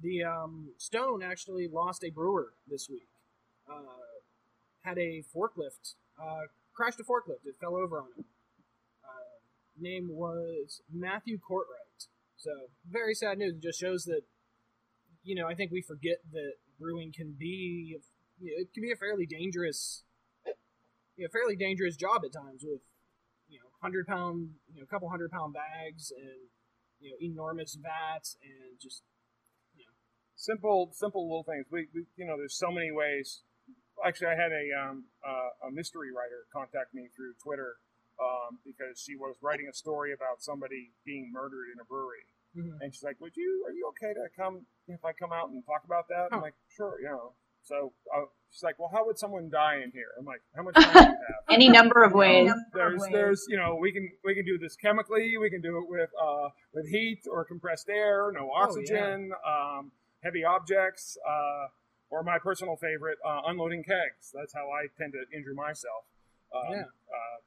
[SPEAKER 1] The um, Stone actually lost a brewer this week. Uh, had a forklift, uh, crashed a forklift. It fell over on him. Uh, name was Matthew Courtright. So very sad news. It just shows that, you know, I think we forget that brewing can be, you know, it can be a fairly dangerous, you know, fairly dangerous job at times with you know, hundred pound, you know, couple hundred pound bags and you know, enormous vats and just you know,
[SPEAKER 2] simple simple little things. We, we you know, there's so many ways. Actually, I had a um, uh, a mystery writer contact me through Twitter um, because she was writing a story about somebody being murdered in a brewery,
[SPEAKER 1] Mhm.
[SPEAKER 2] and she's like, "Would you? Are you okay to come if I come out and talk about that?" I'm like, "Sure, you know." So uh, she's like, "Well, how would someone die in here?" I'm like, "How much time do you have?"
[SPEAKER 3] Any number of ways.
[SPEAKER 2] there's there's you know we can we can do this chemically we can do it with uh with heat or compressed air no oxygen um heavy objects uh or my personal favorite uh, unloading kegs that's how i tend to injure myself um,
[SPEAKER 1] Yeah.
[SPEAKER 2] uh,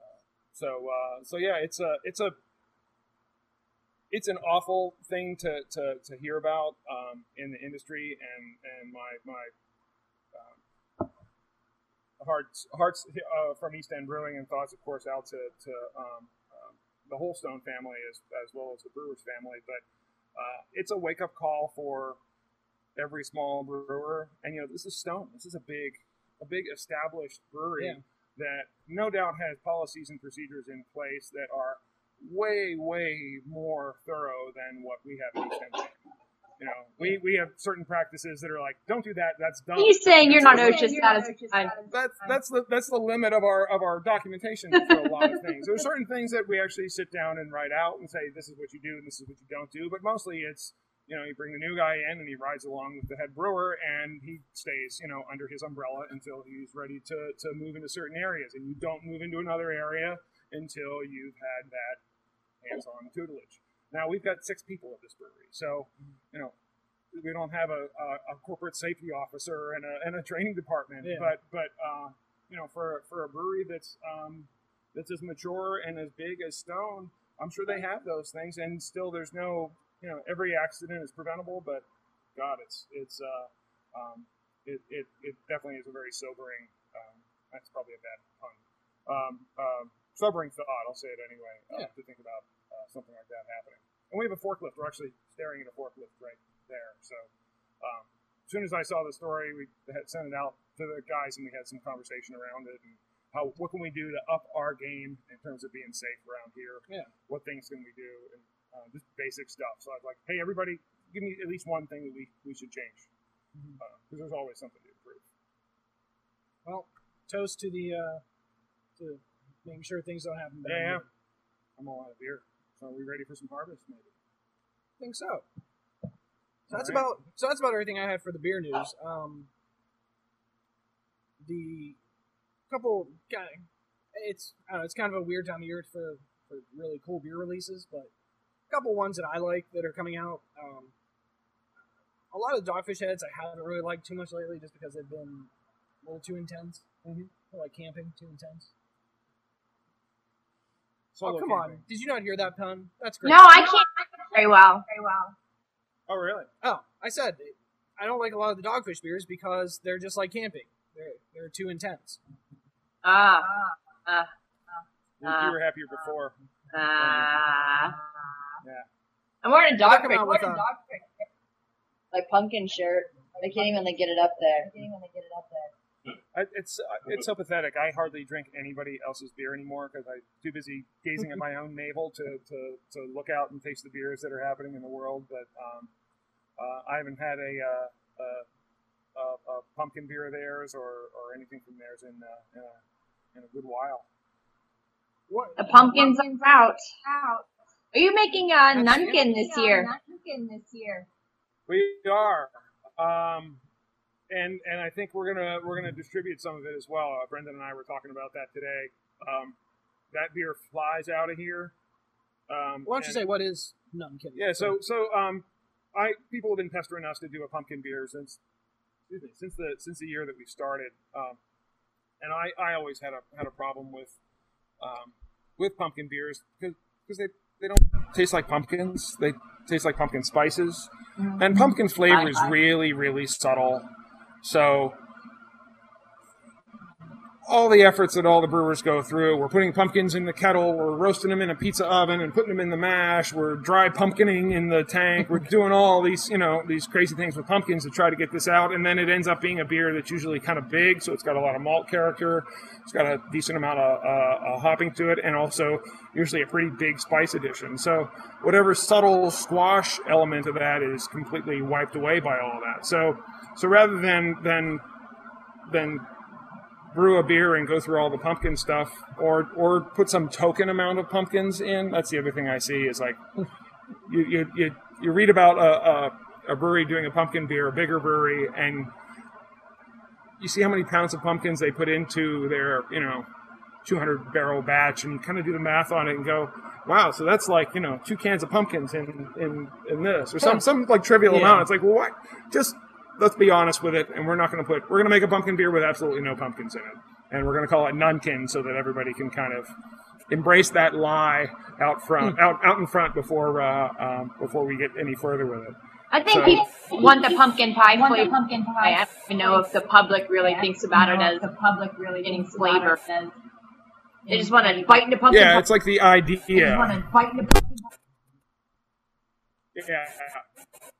[SPEAKER 2] uh, so uh so yeah it's a it's a it's an awful thing to, to, to hear about um, in the industry, and, and my my um, hearts hearts uh, from East End Brewing and thoughts, of course, out to, to um, um, the whole Stone family as, as well as the Brewers family. But uh, it's a wake up call for every small brewer, and you know this is Stone. This is a big a big established brewery
[SPEAKER 1] Yeah.
[SPEAKER 2] that no doubt has policies and procedures in place that are way way more thorough than what we have in East End. You know, we, we have certain practices that are like, don't do that. That's dumb.
[SPEAKER 3] He's saying you're not OSHA satisfied.
[SPEAKER 2] that's that's the that's the limit of our of our documentation for a lot of things. There's certain things that we actually sit down and write out and say this is what you do and this is what you don't do. But mostly it's you know you bring the new guy in and he rides along with the head brewer and he stays you know under his umbrella until he's ready to to move into certain areas and you don't move into another area until you've had that hands-on tutelage. Now we've got six people at this brewery, so you know we don't have a, a, a corporate safety officer and a, and a training department,
[SPEAKER 1] Yeah.
[SPEAKER 2] but but uh, you know for for a brewery that's um, that's as mature and as big as Stone, I'm sure they have those things, and still there's no you know every accident is preventable, but God, it's it's uh, um, it, it it definitely is a very sobering. Um, that's probably a bad pun. Um, um, sobering thought. I'll say it anyway. Uh,
[SPEAKER 1] Yeah.
[SPEAKER 2] To think about uh, something like that happening. And we have a forklift. We're actually staring at a forklift right there. So um, as soon as I saw the story, we had sent it out to the guys, and we had some conversation around it and how what can we do to up our game in terms of being safe around here.
[SPEAKER 1] Yeah.
[SPEAKER 2] What things can we do and uh, just basic stuff. So I was like, hey, everybody, give me at least one thing that we we should change because there's always something to improve.
[SPEAKER 1] well, toast to the uh, to making sure things don't happen. down
[SPEAKER 2] Yeah. I'm all out of beer. So are we ready for some harvest? Maybe.
[SPEAKER 1] I think so. So that's
[SPEAKER 2] right.
[SPEAKER 1] about so that's about everything I had for the beer news. Um, the couple guy, it's I don't know, it's kind of a weird time of year for for really cool beer releases, but a couple ones that I like that are coming out. Um, a lot of Dogfish heads I haven't really liked too much lately, just because they've been a little too intense. Mm-hmm. Like camping, too intense.
[SPEAKER 2] Solo
[SPEAKER 1] oh come
[SPEAKER 2] camping.
[SPEAKER 1] on! Did you not hear that pun? That's great.
[SPEAKER 3] No, I can't very well.
[SPEAKER 4] Very well.
[SPEAKER 2] Oh, really?
[SPEAKER 1] Oh, I said I don't like a lot of the dogfish beers because they're just like camping. They're they're too intense.
[SPEAKER 3] Ah, ah,
[SPEAKER 2] You,
[SPEAKER 3] Uh,
[SPEAKER 2] you were happier before.
[SPEAKER 3] ah.
[SPEAKER 2] Yeah.
[SPEAKER 3] I'm wearing a
[SPEAKER 1] They'll
[SPEAKER 3] dog
[SPEAKER 1] come
[SPEAKER 3] pick,
[SPEAKER 1] out with a-
[SPEAKER 3] like pumpkin shirt. I can't even like get it up there.
[SPEAKER 4] Getting when they get it up there.
[SPEAKER 2] I, it's uh, it's so pathetic. I hardly drink anybody else's beer anymore because I'm too busy gazing at my own navel to, to, to look out and taste the beers that are happening in the world. But um, uh, I haven't had a, uh, uh, a, a pumpkin beer of theirs or, or anything from theirs in, uh, in, a, in a good while.
[SPEAKER 1] What?
[SPEAKER 3] The pumpkins are out. Are you making a nunkin this year?
[SPEAKER 4] Nunkin this year.
[SPEAKER 2] We are, um, and and I think we're gonna we're gonna distribute some of it as well. Uh, Brendan and I were talking about that today. Um, that beer flies out of here. Um,
[SPEAKER 1] Why don't you
[SPEAKER 2] and-
[SPEAKER 1] say what is Nunkin?
[SPEAKER 2] Yeah, so so um, I people have been pestering us to do a pumpkin beer since excuse me since the since the year that we started, um, and I, I always had a had a problem with um, with pumpkin beers because because they they don't taste like pumpkins. They taste like pumpkin spices, and pumpkin flavor is
[SPEAKER 3] I- I-
[SPEAKER 2] really really subtle. So all the efforts that all the brewers go through. We're putting pumpkins in the kettle, we're roasting them in a pizza oven and putting them in the mash, we're dry pumpkining in the tank, we're doing all these, you know, these crazy things with pumpkins to try to get this out, and then it ends up being a beer that's usually kind of big, so it's got a lot of malt character, it's got a decent amount of uh, uh, hopping to it, and also usually a pretty big spice addition. So whatever subtle squash element of that is completely wiped away by all that. So so rather than than than brew a beer and go through all the pumpkin stuff, or or put some token amount of pumpkins in. That's the other thing I see is like you you you, you read about a, a a brewery doing a pumpkin beer, a bigger brewery, and you see how many pounds of pumpkins they put into their you know 200 barrel batch, and kind of do the math on it and go. Wow, so that's like you know two cans of pumpkins in in, in this, or some some like trivial
[SPEAKER 1] Yeah.
[SPEAKER 2] amount. It's like, well, what? Just let's be honest with it, and we're not going to put we're going to make a pumpkin beer with absolutely no pumpkins in it, and we're going to call it Nunkin so that everybody can kind of embrace that lie out front, out out in front before uh, um, before we get any further with it.
[SPEAKER 3] I think
[SPEAKER 2] So-
[SPEAKER 3] people want the pumpkin pie flavor.
[SPEAKER 4] pumpkin
[SPEAKER 3] I
[SPEAKER 4] pie.
[SPEAKER 3] don't even know if the public really thinks about it as
[SPEAKER 4] the public really
[SPEAKER 3] getting flavor. they just want to bite into pumpkin
[SPEAKER 2] Yeah,
[SPEAKER 3] pie.
[SPEAKER 2] it's like the idea.
[SPEAKER 4] They just
[SPEAKER 2] idea.
[SPEAKER 4] want to bite into pumpkin pie.
[SPEAKER 2] Yeah,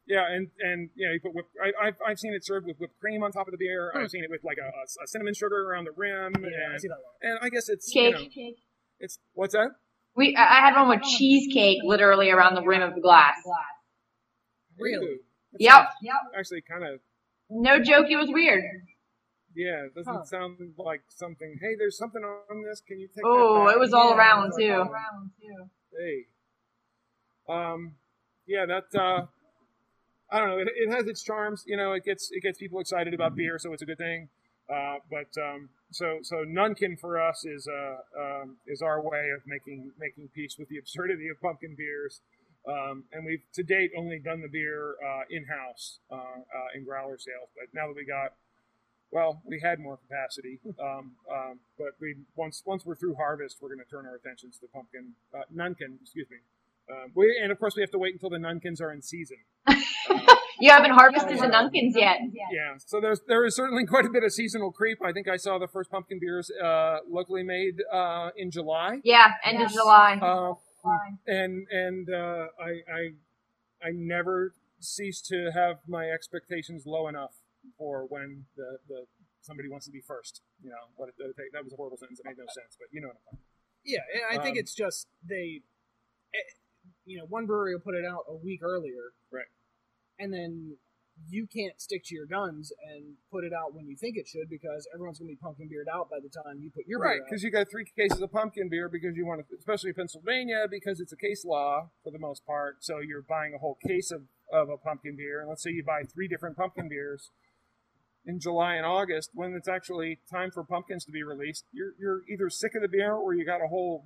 [SPEAKER 2] yeah, and and you know, you put whip, I, I've I've seen it served with whipped cream on top of the beer. I've seen it with like a, a cinnamon sugar around the rim,
[SPEAKER 1] Yeah, I
[SPEAKER 2] and,
[SPEAKER 1] see that one.
[SPEAKER 2] and I guess it's you
[SPEAKER 3] Cake.
[SPEAKER 2] it's what's that?
[SPEAKER 3] We I I had one with cheesecake literally around the rim of the glass.
[SPEAKER 1] Really?
[SPEAKER 2] Ooh,
[SPEAKER 3] Yep.
[SPEAKER 2] sounds
[SPEAKER 4] Yep.
[SPEAKER 2] Actually, kind of
[SPEAKER 3] No joke, it was weird.
[SPEAKER 2] yeah. It doesn't
[SPEAKER 1] Huh.
[SPEAKER 2] sound like something. Hey, there's something on this. Can you take?
[SPEAKER 3] Oh,
[SPEAKER 2] that back?
[SPEAKER 3] it was all
[SPEAKER 1] Yeah,
[SPEAKER 3] around
[SPEAKER 1] it was
[SPEAKER 3] too.
[SPEAKER 4] All around too.
[SPEAKER 2] Hey. Um, yeah, that. Uh, I don't know. It, it has its charms. You know, it gets it gets people excited about beer, so it's a good thing. Uh, but um, so so Nunkin for us is uh, um, is our way of making making peace with the absurdity of pumpkin beers. Um, and we've to date only done the beer uh, in house uh, uh, in growler sales. But now that we got well, we had more capacity, um, um, but we once once we're through harvest, we're going to turn our attentions to pumpkin uh, nunkin. Excuse me. Um, we, and of course, we have to wait until the nunkins are in season.
[SPEAKER 3] You haven't harvested the nunkins yet.
[SPEAKER 2] Yeah, so there's there is certainly quite a bit of seasonal creep. I think I saw the first pumpkin beers uh, locally made uh, in July,
[SPEAKER 3] Yeah, end of July.
[SPEAKER 2] uh, and and uh, I, I I never cease to have my expectations low enough for when the, the somebody wants to be first. You know what? It, that that was a horrible sentence. It made no sense, but you know what I'm talking.
[SPEAKER 1] Yeah, I think
[SPEAKER 2] Um,
[SPEAKER 1] it's just they, eh, you know, one brewery will put it out a week earlier,
[SPEAKER 2] Right.
[SPEAKER 1] And then you can't stick to your guns and put it out when you think it should because everyone's going to be pumpkin beered out by the time you put your
[SPEAKER 2] Right, because you got three cases of pumpkin beer because you want to, especially Pennsylvania, because it's a case law for the most part. So you're buying a whole case of, of a pumpkin beer, and let's say you buy three different pumpkin beers in July and August, when it's actually time for pumpkins to be released, you're you're either sick of the beer or you got a whole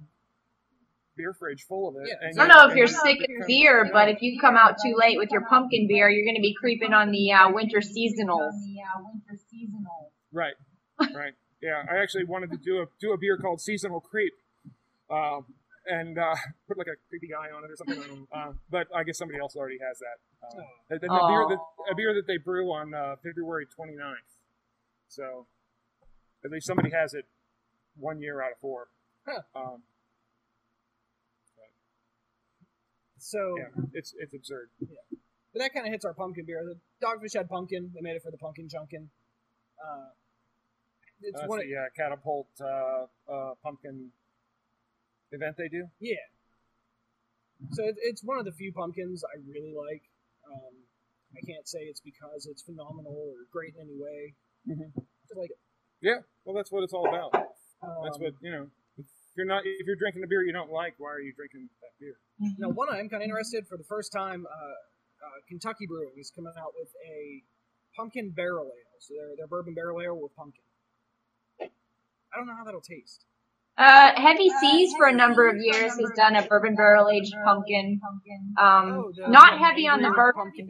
[SPEAKER 2] beer fridge full of it.
[SPEAKER 1] Yeah,
[SPEAKER 2] and
[SPEAKER 3] I don't know if you're sick of beer, but if you come out too late with your pumpkin beer, you're going to be creeping on the uh, winter seasonals.
[SPEAKER 4] On winter seasonal.
[SPEAKER 2] Right, right. Yeah, I actually wanted to do a do a beer called Seasonal Creep, um, and uh, put like a creepy guy on it or something. I don't know. Uh, but I guess somebody else already has that. Uh, the, the- the beer that a beer that they brew on uh, February 29th. So at least somebody has it one year out of four.
[SPEAKER 1] Huh.
[SPEAKER 2] Um,
[SPEAKER 1] so,
[SPEAKER 2] yeah, it's it's absurd.
[SPEAKER 1] but that kind of hits our pumpkin beer. The Dogfish Head pumpkin; they made it for the Punkin Chunkin. Uh, it's
[SPEAKER 2] That's
[SPEAKER 1] one. Of,
[SPEAKER 2] the uh, catapult uh, uh, pumpkin event they do.
[SPEAKER 1] yeah. So it, it's one of the few pumpkins I really like. Um, I can't say it's because it's phenomenal or great in any way.
[SPEAKER 2] Mhm.
[SPEAKER 1] Just like it.
[SPEAKER 2] Yeah, well, that's what it's all about. That's
[SPEAKER 1] Um,
[SPEAKER 2] what you know. If you're not, if you're drinking a beer you don't like, why are you drinking that beer?
[SPEAKER 1] Now, one I'm kind of interested for the first time. Uh, uh, Kentucky Brewing is coming out with a pumpkin barrel ale. So they're, they're bourbon barrel ale with pumpkin. I don't know how that'll taste.
[SPEAKER 3] Uh, Heavy Seas for a number of years has done a bourbon barrel aged pumpkin. Um,
[SPEAKER 1] Oh,
[SPEAKER 3] not
[SPEAKER 1] the
[SPEAKER 3] heavy on the bourbon.
[SPEAKER 1] pumpkin.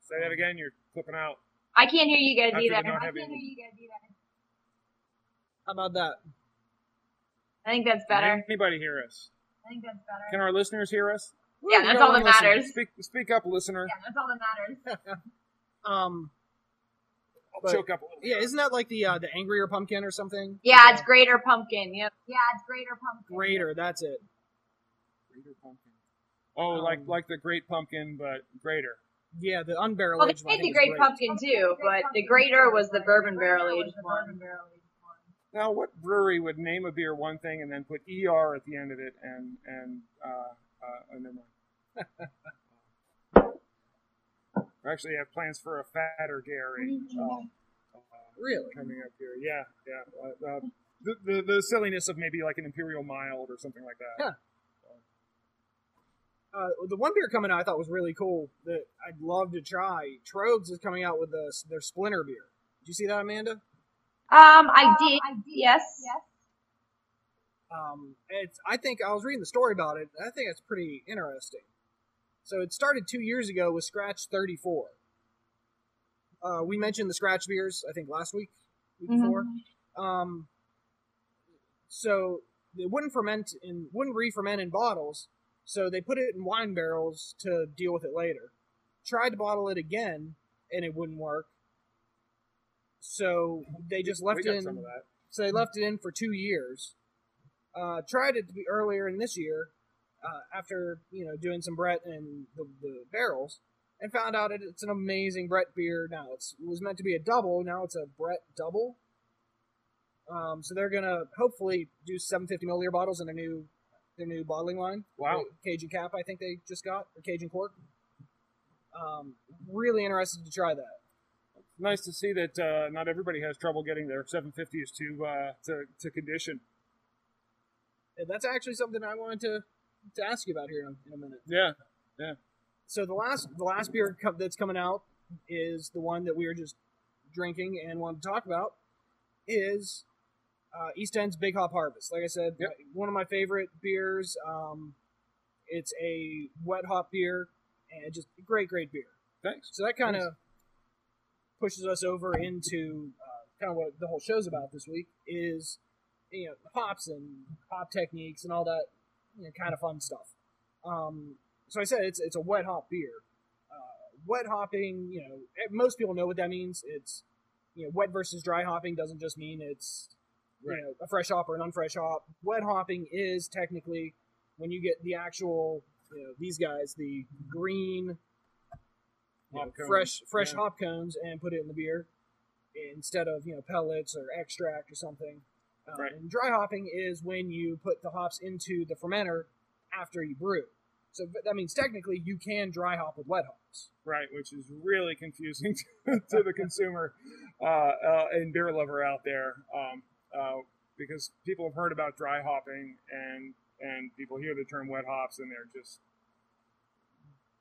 [SPEAKER 2] Say that again. You're clipping out.
[SPEAKER 3] I can't hear you guys
[SPEAKER 2] After the
[SPEAKER 3] either.
[SPEAKER 2] not heavy.
[SPEAKER 1] How about that?
[SPEAKER 3] I think that's
[SPEAKER 2] Can
[SPEAKER 3] better.
[SPEAKER 2] anybody hear us?
[SPEAKER 4] I think that's better.
[SPEAKER 2] Can our listeners hear us?
[SPEAKER 3] Yeah,
[SPEAKER 1] Woo,
[SPEAKER 3] that's all that
[SPEAKER 1] one
[SPEAKER 3] matters.
[SPEAKER 2] Speak, speak up, listener.
[SPEAKER 4] Yeah, that's all that matters.
[SPEAKER 1] Um,
[SPEAKER 2] I'll
[SPEAKER 1] But-
[SPEAKER 2] choke up a little.
[SPEAKER 1] yeah, isn't that like the uh, the angrier pumpkin or something?
[SPEAKER 3] Yeah, it's greater pumpkin. Yep.
[SPEAKER 4] Yeah, it's greater pumpkin.
[SPEAKER 1] Greater, that's it.
[SPEAKER 2] Greater pumpkin. Oh, like
[SPEAKER 1] Um,
[SPEAKER 2] like the great pumpkin, but greater.
[SPEAKER 1] Yeah, the unbarrel
[SPEAKER 3] Well, they
[SPEAKER 1] aged one. I
[SPEAKER 3] made the great
[SPEAKER 1] great.
[SPEAKER 3] pumpkin too, but the greater was the bourbon barrel aged
[SPEAKER 4] The
[SPEAKER 3] one.
[SPEAKER 4] bourbon barrel aged one.
[SPEAKER 2] Now, what brewery would name a beer one thing and then put er at the end of it and and uh, uh, oh, never mind. We actually have plans for a fatter Gary uh,
[SPEAKER 1] Really?
[SPEAKER 2] coming up here. Yeah, yeah. Uh, uh, the, the the silliness of maybe like an imperial mild or something like that.
[SPEAKER 1] Huh. Uh, the one beer coming out I thought was really cool that I'd love to try. Tröegs is coming out with the, their Splinter beer. Did you see that, Amanda?
[SPEAKER 3] Um, I did.
[SPEAKER 4] I did.
[SPEAKER 3] Yes.
[SPEAKER 4] Yes.
[SPEAKER 1] Um, it's I think I was reading the story about it. and I think it's pretty interesting. So it started two years ago with Scratch 34. Uh, we mentioned the Scratch beers I think last week, week
[SPEAKER 3] Mhm.
[SPEAKER 1] before. Um, so it wouldn't ferment and wouldn't re-ferment in bottles, so they put it in wine barrels to deal with it later. Tried to bottle it again, and it wouldn't work. So they just left it in.
[SPEAKER 2] some of that.
[SPEAKER 1] So they left it in for two years. Uh, tried it to be earlier in this year, uh, after you know doing some Brett and the, the barrels, and found out it, it's an amazing Brett beer. Now it's, it was meant to be a double. Now it's a Brett double. Um, so they're gonna hopefully do 750 milliliter bottles in their new their new bottling line.
[SPEAKER 2] Wow.
[SPEAKER 1] Cajun Cap, I think they just got or Cajun Cork. Um, really interested to try that.
[SPEAKER 2] Nice to see that uh, not everybody has trouble getting their 750s to uh, to, to condition.
[SPEAKER 1] And that's actually something I wanted to to ask you about here in a, in a minute.
[SPEAKER 2] Yeah, yeah.
[SPEAKER 1] So the last the last beer that's coming out is the one that we were just drinking and wanted to talk about is uh, East End's Big Hop Harvest. Like I said,
[SPEAKER 2] Yep.
[SPEAKER 1] one of my favorite beers. Um, it's a wet hop beer and just a great great beer.
[SPEAKER 2] thanks.
[SPEAKER 1] So that kind of pushes us over into uh, kind of what the whole show's about this week is you know hops and hop techniques and all that you know, kind of fun stuff. Um, so I said it's it's a wet hop beer. Uh, wet hopping, you know, eh, most people know what that means. It's you know, wet versus dry hopping doesn't just mean it's
[SPEAKER 2] Right.
[SPEAKER 1] you know a fresh hop or an unfresh hop. Wet hopping is technically when you get the actual you know these guys the green know, fresh fresh
[SPEAKER 2] yeah.
[SPEAKER 1] hop cones and put it in the beer instead of you know pellets or extract or something. Um,
[SPEAKER 2] Right.
[SPEAKER 1] And dry hopping is when you put the hops into the fermenter after you brew. So that means technically you can dry hop with wet hops.
[SPEAKER 2] Right, which is really confusing to the consumer uh, uh, and beer lover out there, um, uh, because people have heard about dry hopping and and people hear the term wet hops and they're just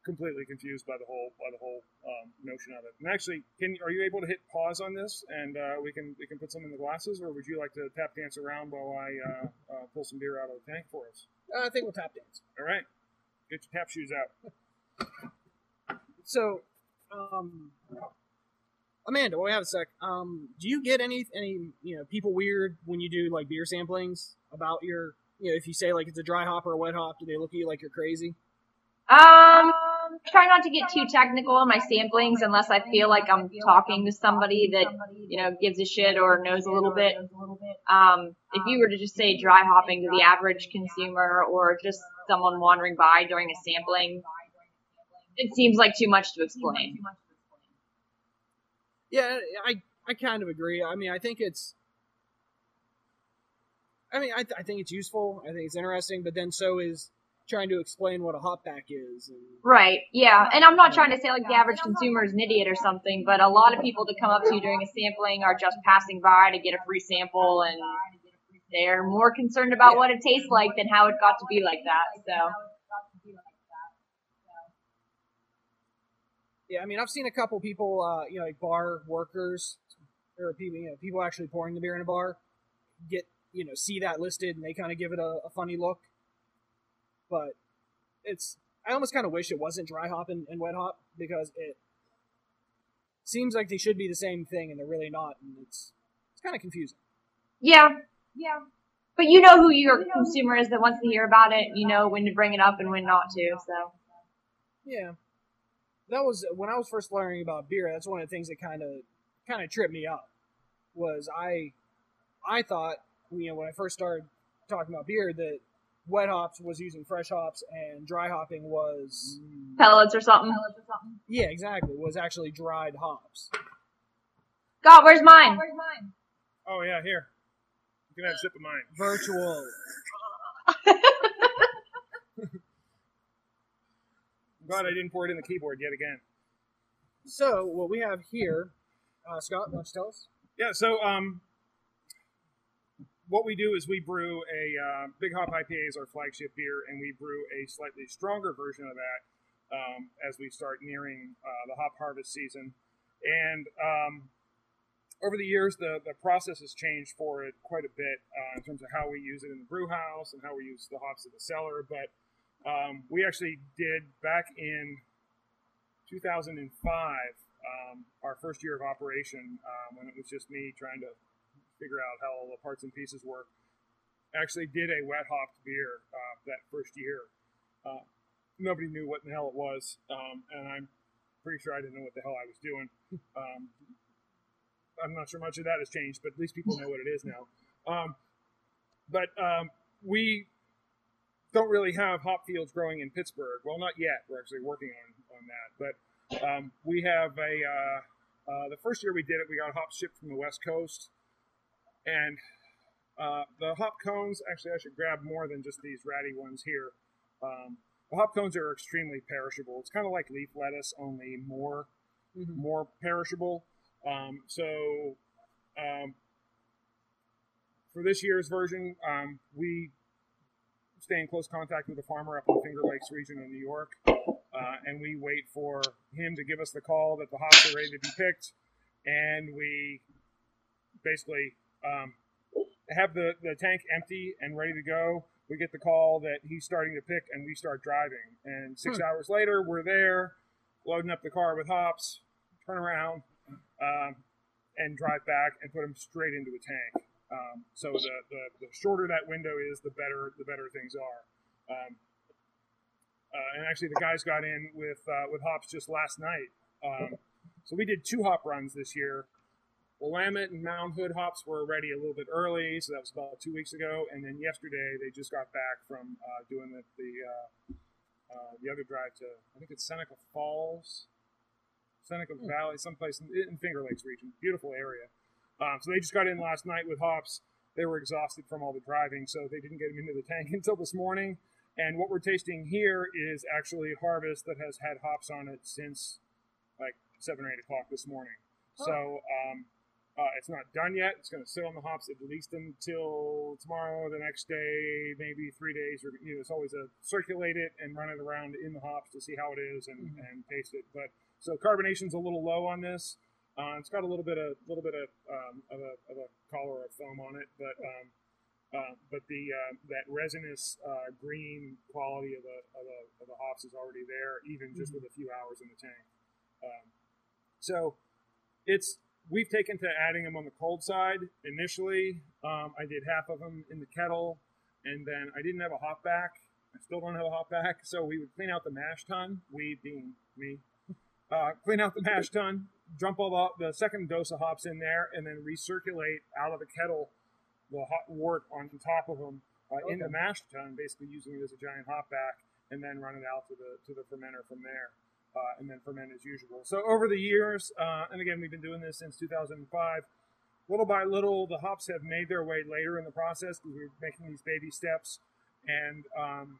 [SPEAKER 2] completely confused by the whole by the whole um, notion of it. And actually, can are you able to hit pause on this and uh, we can we can put some in the glasses, or would you like to tap dance around while I uh, uh, pull some beer out of the tank for us?
[SPEAKER 1] Uh, I think we'll tap dance.
[SPEAKER 2] All right, get your tap shoes out.
[SPEAKER 1] So, um, Amanda, while we have a sec, um, do you get any any you know people weird when you do like beer samplings about your you know if you say like it's a dry hop or a wet hop, do they look at you like you're crazy?
[SPEAKER 3] Um, try not to get too technical in my samplings unless I feel like I'm talking to somebody that you know gives a shit or knows a little bit. Um, if you were to just say dry hopping to the average consumer or just someone wandering by during a sampling, it seems like too much to explain.
[SPEAKER 1] Yeah, I I kind of agree. I mean, I think it's. I mean, I, th- I think it's useful. I think it's interesting, but then so is trying to explain what a hopback is. And,
[SPEAKER 3] Right. Yeah. And I'm not trying to say like the average consumer is an idiot or something, but a lot of people that come up to you during a sampling are just passing by to get a free sample and they're more concerned about what it tastes like than how it got to be like that. So
[SPEAKER 1] yeah, I mean, I've seen a couple people, uh, you know, like bar workers or people, you know, people actually pouring the beer in a bar, get you know, see that listed and they kind of give it a, a funny look. But it's, I almost kind of wish it wasn't dry hop and, and wet hop because it seems like they should be the same thing and they're really not, and it's it's kind of confusing.
[SPEAKER 3] yeah. Yeah. But you know who your consumer is that wants to hear about it. You know when to bring it up and when not to. So
[SPEAKER 1] Yeah, that was when I was first learning about beer. That's one of the things that kind of kind of tripped me up. Was I I thought you know when I first started talking about beer that wet hops was using fresh hops and dry hopping was
[SPEAKER 3] pellets or something. Pellets or something.
[SPEAKER 1] yeah exactly was actually dried hops.
[SPEAKER 3] God, where's mine? where's mine?
[SPEAKER 2] Oh yeah, here. You can have a sip of mine.
[SPEAKER 1] Virtual.
[SPEAKER 2] I'm glad I didn't pour it in the keyboard yet again.
[SPEAKER 1] So what we have here, uh, Scott, why don't you tell us?
[SPEAKER 2] Yeah, so um, what we do is we brew a uh, Big Hop IPA is our flagship beer, and we brew a slightly stronger version of that um, as we start nearing uh, the hop harvest season. And um, over the years, the, the process has changed for it quite a bit uh, in terms of how we use it in the brew house and how we use the hops in the cellar. But um, we actually did back in 2005, um, our first year of operation, um, when it was just me trying to figure out how all the parts and pieces work. Actually, did a wet hopped beer uh, that first year. Uh, nobody knew what in the hell it was, um, and I'm pretty sure I didn't know what the hell I was doing. Um, I'm not sure much of that has changed, but at least people know what it is now. Um, but um, we don't really have hop fields growing in Pittsburgh. Well, not yet. We're actually working on, on that. But um, we have a, uh, uh, the first year we did it, we got hops shipped from the West Coast. And uh, the hop cones, actually, I should grab more than just these ratty ones here. Um, the hop cones are extremely perishable. It's kind of like leaf lettuce, only more more perishable. Um, so um, for this year's version, um, we stay in close contact with the farmer up in the Finger Lakes region of New York, uh, and we wait for him to give us the call that the hops are ready to be picked, and we basically um, have the, the tank empty and ready to go. We get the call that he's starting to pick, and we start driving. And six hours later, we're there, loading up the car with hops, turn around, um, and drive back and put them straight into a tank. Um, so the, the, the shorter that window is, the better the better things are. Um, uh, and actually, the guys got in with uh, with hops just last night. Um, so we did two hop runs this year. Willamette and Mount Hood hops were ready a little bit early, so that was about two weeks ago. And then yesterday, they just got back from uh, doing the the, uh, uh, the other drive to I think it's Seneca Falls, Seneca Valley, someplace in, in Finger Lakes region. Beautiful area. Um, so they just got in last night with hops. They were exhausted from all the driving, so they didn't get them into the tank until this morning. And what we're tasting here is actually harvest that has had hops on it since like seven or eight o'clock this morning. So um, uh, it's not done yet. It's going to sit on the hops at least until tomorrow, the next day, maybe three days. Or you know, it's always a circulate it and run it around in the hops to see how it is and, and taste it. But so carbonation's a little low on this. Uh, it's got a little bit of a little bit of um, of, a, of a color or foam on it, but um, uh, but the uh, that resinous uh, green quality of the, of the of the hops is already there, even just with a few hours in the tank. Um, so it's we've taken to adding them on the cold side initially. Um, I did half of them in the kettle, and then I didn't have a hop back. I still don't have a hop back, so we would clean out the mash tun. We being me, uh, clean out the mash tun, dump all the, the second dose of hops in there, and then recirculate out of the kettle the hot wort on top of them uh, in the mash tun, basically using it as a giant hop back, and then run it out to the to the fermenter from there, uh, and then ferment as usual. So over the years, uh, and again, we've been doing this since 2005. Little by little, the hops have made their way later in the process because we're making these baby steps, and um,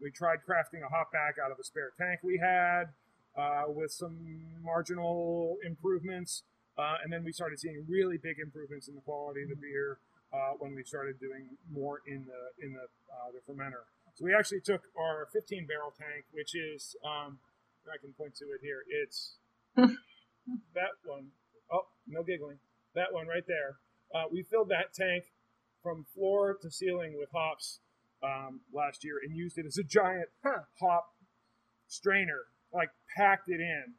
[SPEAKER 2] we tried crafting a hop back out of a spare tank we had uh, with some marginal improvements. Uh, and then we started seeing really big improvements in the quality of the beer uh, when we started doing more in the in the uh, the fermenter. So we actually took our 15 barrel tank, which is um, I can point to it here. It's that one. Oh, no giggling. That one right there. Uh, we filled that tank from floor to ceiling with hops um, last year and used it as a giant hop strainer, like packed it in,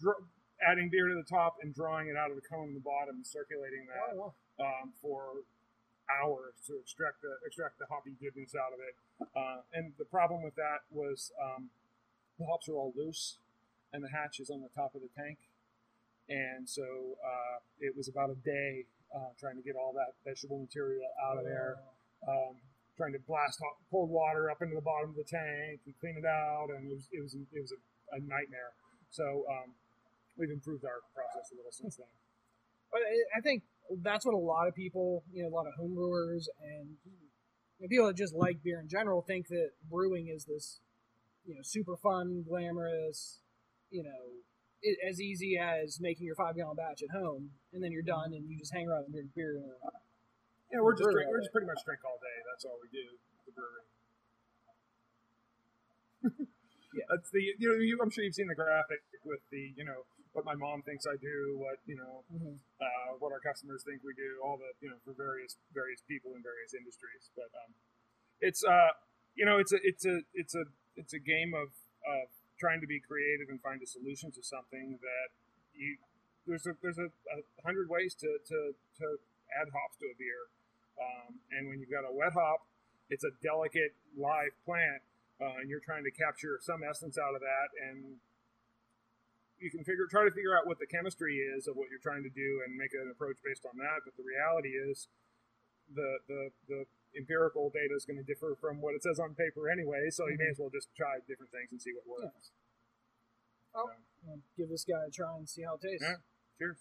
[SPEAKER 2] dr- adding beer to the top and drawing it out of the cone in the bottom and circulating that
[SPEAKER 1] Oh,
[SPEAKER 2] um, for hours to extract the extract the hoppy goodness out of it. Uh, and the problem with that was um, the hops are all loose, and the hatch is on the top of the tank, and so uh, it was about a day uh, trying to get all that vegetable material out of there. Um, trying to blast hot, cold water up into the bottom of the tank and clean it out, and it was it was it was a, a nightmare. So um, we've improved our process a little since then.
[SPEAKER 1] But I- I think that's what a lot of people, you know, a lot of home brewers and you know, people that just like beer in general think that brewing is this, you know, super fun, glamorous, you know, it, as easy as making your five gallon batch at home, and then you're done and you just hang around and drink beer. And,
[SPEAKER 2] Yeah, we're just
[SPEAKER 1] Brewery
[SPEAKER 2] drink, we're just pretty much drink all day. That's all we do. at The brewery.
[SPEAKER 1] Yeah.
[SPEAKER 2] That's the you know you, I'm sure you've seen the graphic with the you know what my mom thinks I do, what you know uh, what our customers think we do, all the you know for various various people in various industries. But um, it's uh you know it's a it's a it's a it's a game of of trying to be creative and find a solution to something that you there's a there's a, a hundred ways to, to to add hops to a beer, um, and when you've got a wet hop, it's a delicate live plant, uh, and you're trying to capture some essence out of that and you can figure try to figure out what the chemistry is of what you're trying to do and make an approach based on that. But the reality is, the the the empirical data is going to differ from what it says on paper anyway. So you may as well just try different things and see what works.
[SPEAKER 1] Oh. Well, give this guy a try and see how it tastes.
[SPEAKER 2] Yeah. Cheers.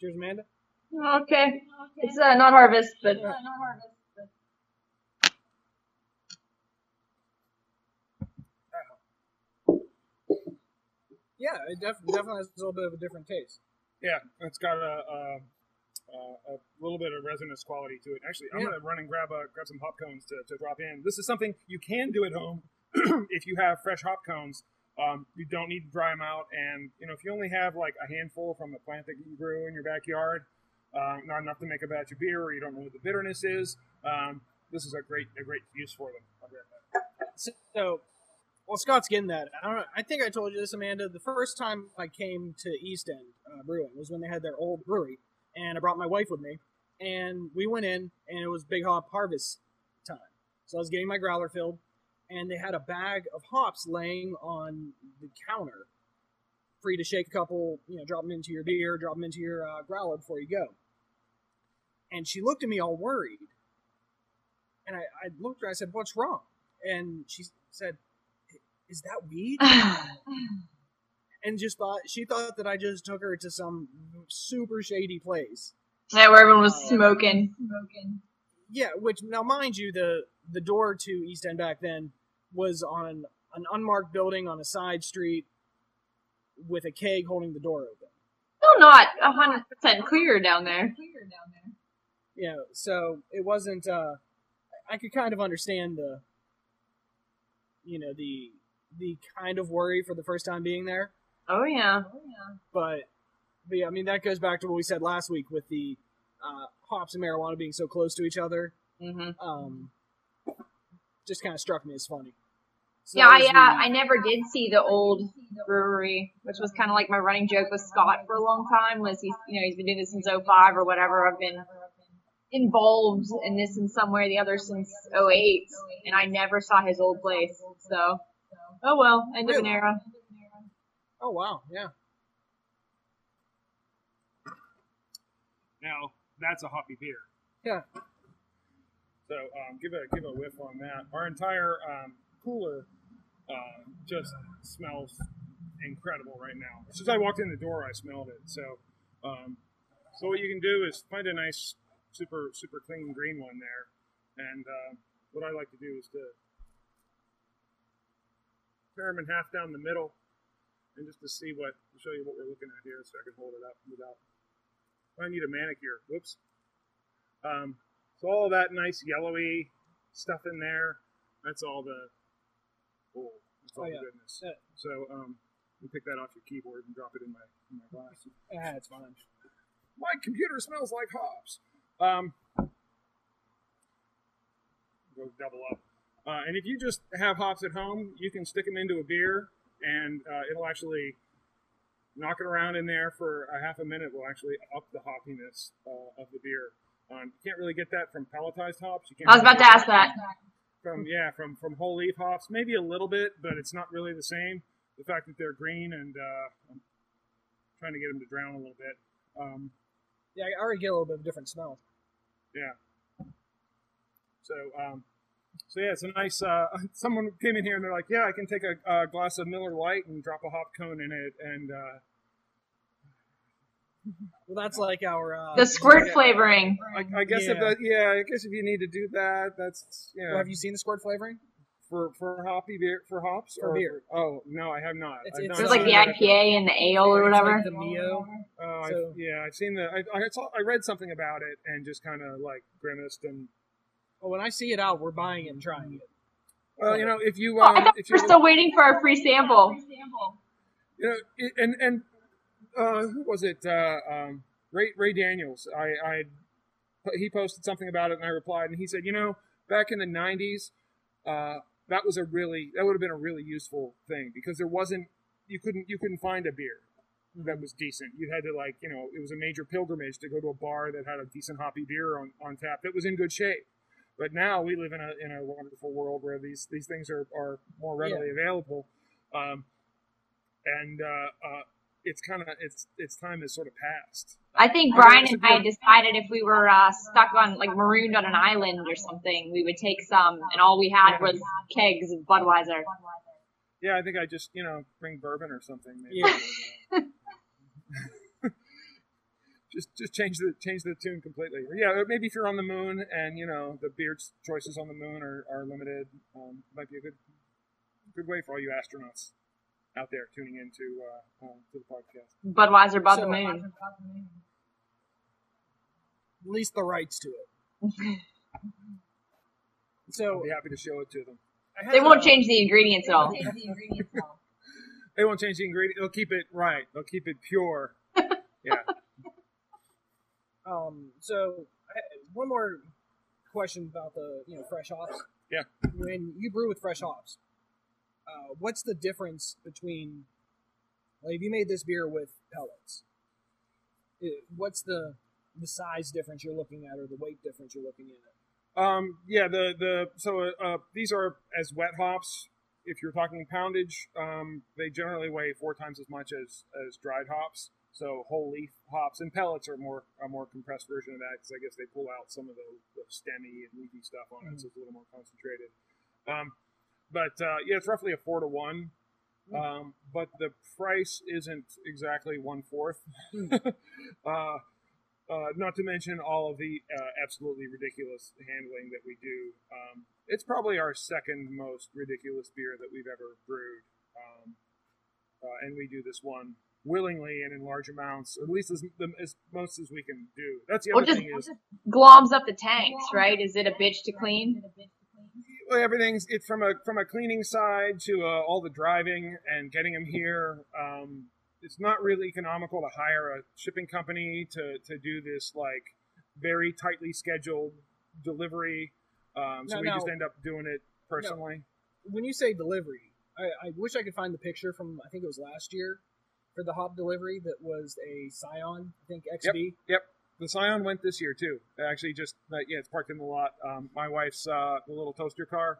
[SPEAKER 1] Cheers, Amanda.
[SPEAKER 3] Okay. It's uh, not harvest, but
[SPEAKER 4] Uh, not harvest, but
[SPEAKER 1] Yeah, it def- definitely has a little bit of a different taste.
[SPEAKER 2] Yeah, it's got a. a uh, a little bit of resonance quality to it. Actually, I'm
[SPEAKER 1] Yeah.
[SPEAKER 2] gonna run and grab a grab some hop cones to, to drop in. This is something you can do at home if you have fresh hop cones. Um, you don't need to dry them out, and you know if you only have like a handful from the plant that you grew in your backyard, um, not enough to make a batch of beer, or you don't know what the bitterness is. Um, this is a great a great use for them. I'll be right back.
[SPEAKER 1] So, well, Scott's getting that. I don't know. I think I told you this, Amanda. The first time I came to East End uh, Brewing was when they had their old brewery, and I brought my wife with me, and we went in, and it was big hop harvest time. So I was getting my growler filled, and they had a bag of hops laying on the counter, free to shake a couple, you know, drop them into your beer, drop them into your uh, growler before you go. And she looked at me all worried, and I, I looked at her. I said, "What's wrong?" And she said, "Is that weed?" and just thought she thought that I just took her to some super shady place.
[SPEAKER 3] yeah, where everyone was smoking.
[SPEAKER 4] smoking.
[SPEAKER 1] Yeah, which now mind you, the the door to East End back then was on an unmarked building on a side street with a keg holding the door open.
[SPEAKER 3] Still not hundred percent clear down there.
[SPEAKER 4] Clear down there.
[SPEAKER 1] Know, so it wasn't. uh I could kind of understand the, you know, the the kind of worry for the first time being there.
[SPEAKER 3] Oh yeah.
[SPEAKER 4] Oh yeah.
[SPEAKER 1] but, but yeah, I mean that goes back to what we said last week with the uh, hops and marijuana being so close to each other.
[SPEAKER 3] hmm
[SPEAKER 1] Um, just kind of struck me as funny. So
[SPEAKER 3] Yeah, I uh, I never did see the old brewery, which was kind of like my running joke with Scott for a long time. Was he's you know he's been doing this since 05 or whatever. I've been involved in this in some way or the other since 08, and I never saw his old place. So oh well, end of an era.
[SPEAKER 1] Oh wow, yeah,
[SPEAKER 2] Now that's a hoppy beer.
[SPEAKER 1] yeah.
[SPEAKER 2] So um, give a give a whiff on that. Our entire um, cooler uh, just smells incredible right now. Since I walked in the door, I smelled it. So um, so what you can do is find a nice, super super clean green one there. And uh, what I like to do is to tear them in half down the middle, and just to see what, to show you what we're looking at here, so I can hold it up without. I need a manicure. Whoops. Um, so all that nice yellowy stuff in there. That's all the. Oh, that's all
[SPEAKER 1] Oh,
[SPEAKER 2] the
[SPEAKER 1] yeah.
[SPEAKER 2] goodness.
[SPEAKER 1] Yeah.
[SPEAKER 2] So um, you pick that off your keyboard and drop it in my in my glass.
[SPEAKER 1] Ah, it's fine.
[SPEAKER 2] My computer smells like hops. Um, go double up. Uh, and if you just have hops at home, you can stick them into a beer, and uh, it'll actually knock it around in there for a half a minute. Will actually up the hoppiness uh, of the beer. Um, you can't really get that from pelletized hops. You can't
[SPEAKER 3] I was about to ask that.
[SPEAKER 2] from yeah from from whole leaf hops maybe a little bit but it's not really the same the fact that they're green and uh, i'm trying to get them to drown a little bit um,
[SPEAKER 1] Yeah, I already get a little bit of a different smell.
[SPEAKER 2] yeah so um, so yeah it's a nice uh, someone came in here and they're like yeah i can take a, a glass of Miller Lite and drop a hop cone in it and uh,
[SPEAKER 1] Well, that's like our. Uh,
[SPEAKER 3] The squirt flavoring.
[SPEAKER 2] I, I guess if
[SPEAKER 1] Yeah.
[SPEAKER 2] that yeah i guess if you need to do that that's you know
[SPEAKER 1] Well, have you seen the squirt flavoring?
[SPEAKER 2] for for hoppy beer for hops
[SPEAKER 1] For
[SPEAKER 2] or
[SPEAKER 1] beer.
[SPEAKER 2] oh no i have not
[SPEAKER 1] It's- it's
[SPEAKER 2] not
[SPEAKER 3] There's like
[SPEAKER 2] seen
[SPEAKER 3] the
[SPEAKER 2] that.
[SPEAKER 3] IPA and the ale or whatever.
[SPEAKER 1] Like the Mio.
[SPEAKER 2] Oh, I-
[SPEAKER 1] So-
[SPEAKER 2] yeah, I've seen the. I, I, saw, I read something about it and just kind of like grimaced and.
[SPEAKER 1] Well, when I see it out, we're buying it and trying it.
[SPEAKER 2] Well, you know, if you
[SPEAKER 3] Oh,
[SPEAKER 2] um,
[SPEAKER 3] thought
[SPEAKER 2] if
[SPEAKER 3] we
[SPEAKER 2] you
[SPEAKER 3] were still waiting for a free sample.
[SPEAKER 2] you know, and and uh, who was it? Uh, um, Ray Ray Daniels. I I he posted something about it and I replied and he said, you know, back in the '90s, uh, that was a really that would have been a really useful thing because there wasn't you couldn't you couldn't find a beer that was decent. You had to like you know it was a major pilgrimage to go to a bar that had a decent hoppy beer on, on tap that was in good shape. But now we live in a in a wonderful world where these these things are, are more readily available, um, and uh, uh, it's kind of it's its time has sort of passed.
[SPEAKER 3] I think Brian and I decided if we were uh, stuck on like marooned on an island or something, we would take some, and all we had was kegs of Budweiser.
[SPEAKER 2] Yeah, I think I just you know bring bourbon or something. Maybe.
[SPEAKER 1] Yeah.
[SPEAKER 2] just just change the change the tune completely. Or, yeah, maybe if you're on the moon and you know the beer choices on the moon are, are limited, um, might be a good good way for all you astronauts out there tuning into uh, uh, to the podcast.
[SPEAKER 3] Budweiser above
[SPEAKER 1] So-
[SPEAKER 3] the moon.
[SPEAKER 1] At least the rights to it. so I'll
[SPEAKER 2] be happy to show it to them.
[SPEAKER 1] I had
[SPEAKER 3] They won't
[SPEAKER 1] a-
[SPEAKER 3] change the ingredients at all.
[SPEAKER 2] They won't change the ingredient. They'll keep it right. They'll keep it pure. Yeah.
[SPEAKER 1] Um, so one more question about the you know fresh hops.
[SPEAKER 2] Yeah.
[SPEAKER 1] When you brew with fresh hops, uh, what's the difference between like if you made this beer with pellets? It, what's the the size difference you're looking at, or the weight difference you're looking at?
[SPEAKER 2] Um, yeah, the the so uh, these are as wet hops. If you're talking poundage, um, they generally weigh four times as much as as dried hops. So whole leaf hops and pellets are more a more compressed version of that because I guess they pull out some of the, the stemmy and leafy stuff on it, so it's a little more concentrated. Um, but uh, yeah, it's roughly a four to one. Um, but the price isn't exactly one fourth. uh, uh, not to mention all of the uh, absolutely ridiculous handling that we do. Um, it's probably our second most ridiculous beer that we've ever brewed, um, uh, and we do this one willingly and in large amounts, at least as, as most as we can do. That's the
[SPEAKER 3] Well,
[SPEAKER 2] other
[SPEAKER 3] just-
[SPEAKER 2] thing is
[SPEAKER 3] Gloms up the tanks, right? Is it a bitch to clean?
[SPEAKER 2] well, everything's it from a from a cleaning side to uh, all the driving and getting them here. Um, it's not really economical to hire a shipping company to to do this like very tightly scheduled delivery. Um, so
[SPEAKER 1] No,
[SPEAKER 2] we
[SPEAKER 1] no.
[SPEAKER 2] just end up doing it personally.
[SPEAKER 1] When you say delivery, I, I wish I could find the picture from I think it was last year for the hop delivery that was a Scion, I think XB.
[SPEAKER 2] Yep. yep. The Scion went this year too. Actually, just uh, yeah, it's parked in the lot. Um, my wife's uh, the little toaster car,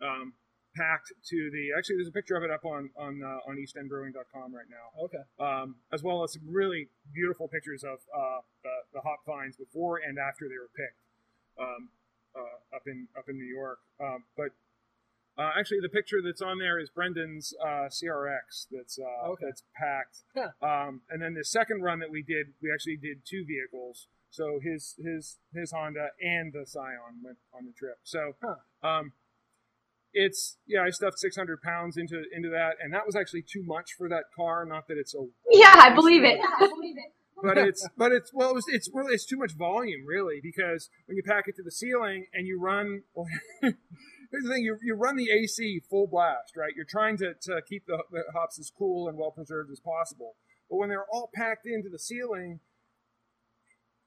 [SPEAKER 2] um, packed to the. Actually, there's a picture of it up on on uh, on EastEndBrewing.com right now.
[SPEAKER 1] Okay.
[SPEAKER 2] um, as well as some really beautiful pictures of uh, the, the hop vines before and after they were picked um, uh, up in up in New York. Um, but uh, actually, the picture that's on there is Brendan's uh, CRX that's uh,
[SPEAKER 1] Okay.
[SPEAKER 2] that's packed.
[SPEAKER 1] Yeah.
[SPEAKER 2] Um, and then the second run that we did, we actually did two vehicles. So his his his Honda and the Scion went on the trip. So
[SPEAKER 1] Huh.
[SPEAKER 2] um, it's yeah, I stuffed 600 pounds into into that, and that was actually too much for that car. Not that it's a
[SPEAKER 3] Yeah, I believe it.
[SPEAKER 2] but it's but it's well, it was, it's really it's too much volume really because when you pack it to the ceiling and you run. Well, here's the thing: you, you run the AC full blast, right? You're trying to, to keep the, the hops as cool and well preserved as possible. But when they're all packed into the ceiling,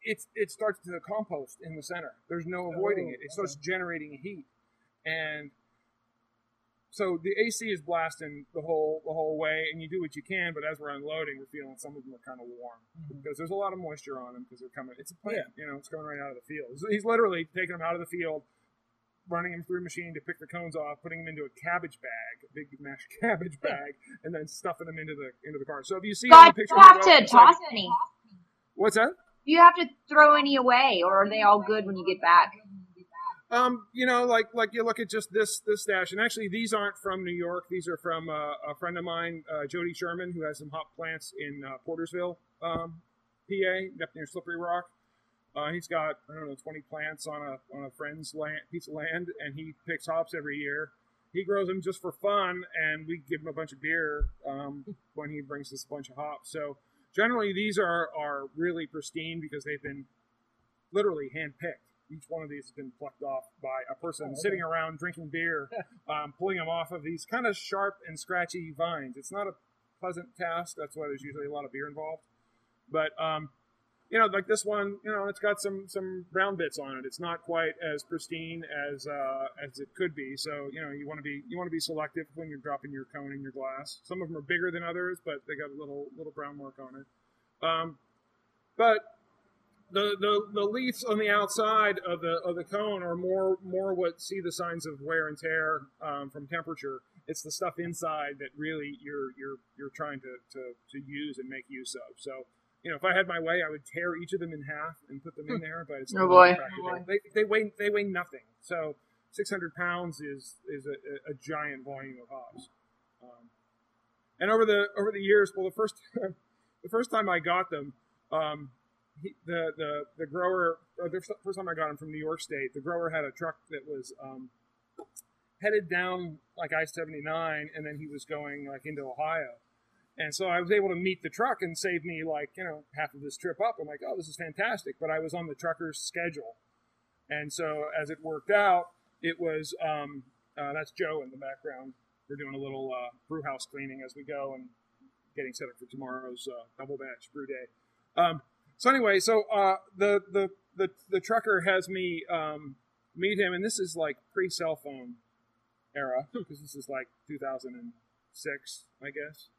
[SPEAKER 2] it's it starts to compost in the center. There's no avoiding oh, it. It starts generating heat, and so the AC is blasting the whole the whole way, and you do what you can. But as we're unloading, we're feeling some of them are kind of warm mm-hmm. because there's a lot of moisture on them because they're coming. It's a plant, you know, it's coming right out of the field. So He's literally taking them out of the field, running them through a machine to pick the cones off, putting them into a cabbage bag, a big mashed cabbage bag, and then stuffing them into the into the car. So if you see on
[SPEAKER 3] God,
[SPEAKER 2] the picture,
[SPEAKER 3] you have
[SPEAKER 2] the right,
[SPEAKER 3] to
[SPEAKER 2] it's like-
[SPEAKER 3] toss any.
[SPEAKER 2] what's that?
[SPEAKER 3] Do you have to throw any away, or are they all good when you get back?
[SPEAKER 2] Um, you know, like like you look at just this this stash, and actually these aren't from New York. These are from uh, a friend of mine, uh, Jody Sherman, who has some hop plants in uh, Portersville, um, PA, up near Slippery Rock. Uh, he's got I don't know 20 plants on a on a friend's land, piece of land, and he picks hops every year. He grows them just for fun, and we give him a bunch of beer um, when he brings us a bunch of hops. So generally, these are are really pristine because they've been literally handpicked. Each one of these has been plucked off by a person sitting around drinking beer, um, pulling them off of these kind of sharp and scratchy vines. It's not a pleasant task. That's why there's usually a lot of beer involved. But um, you know, like this one, you know, it's got some some brown bits on it. It's not quite as pristine as uh, as it could be. So you know, you want to be you want to be selective when you're dropping your cone in your glass. Some of them are bigger than others, but they got a little little brown mark on it. Um, but the, the the leaves on the outside of the of the cone are more more what see the signs of wear and tear um, from temperature. It's the stuff inside that really you're you're you're trying to, to, to use and make use of. So you know, if I had my way, I would tear each of them in half and put them in there. But it's
[SPEAKER 3] Oh, boy.
[SPEAKER 2] They, they weigh they weigh nothing. So 600 pounds is is a, a giant volume of hops. Um, and over the over the years, well, the first the first time I got them, um, he, the the the grower the first time I got him from New York State, the grower had a truck that was um, headed down like I seventy nine, and then he was going like into Ohio. And so I was able to meet the truck and save me like you know half of this trip up. I'm like, oh, this is fantastic. But I was on the trucker's schedule, and so as it worked out, it was um, uh, that's Joe in the background. We're doing a little uh, brew house cleaning as we go and getting set up for tomorrow's uh, double batch brew day. Um, so anyway, so uh, the, the the the trucker has me um, meet him, and this is like pre cell phone era because this is like 2006, I guess.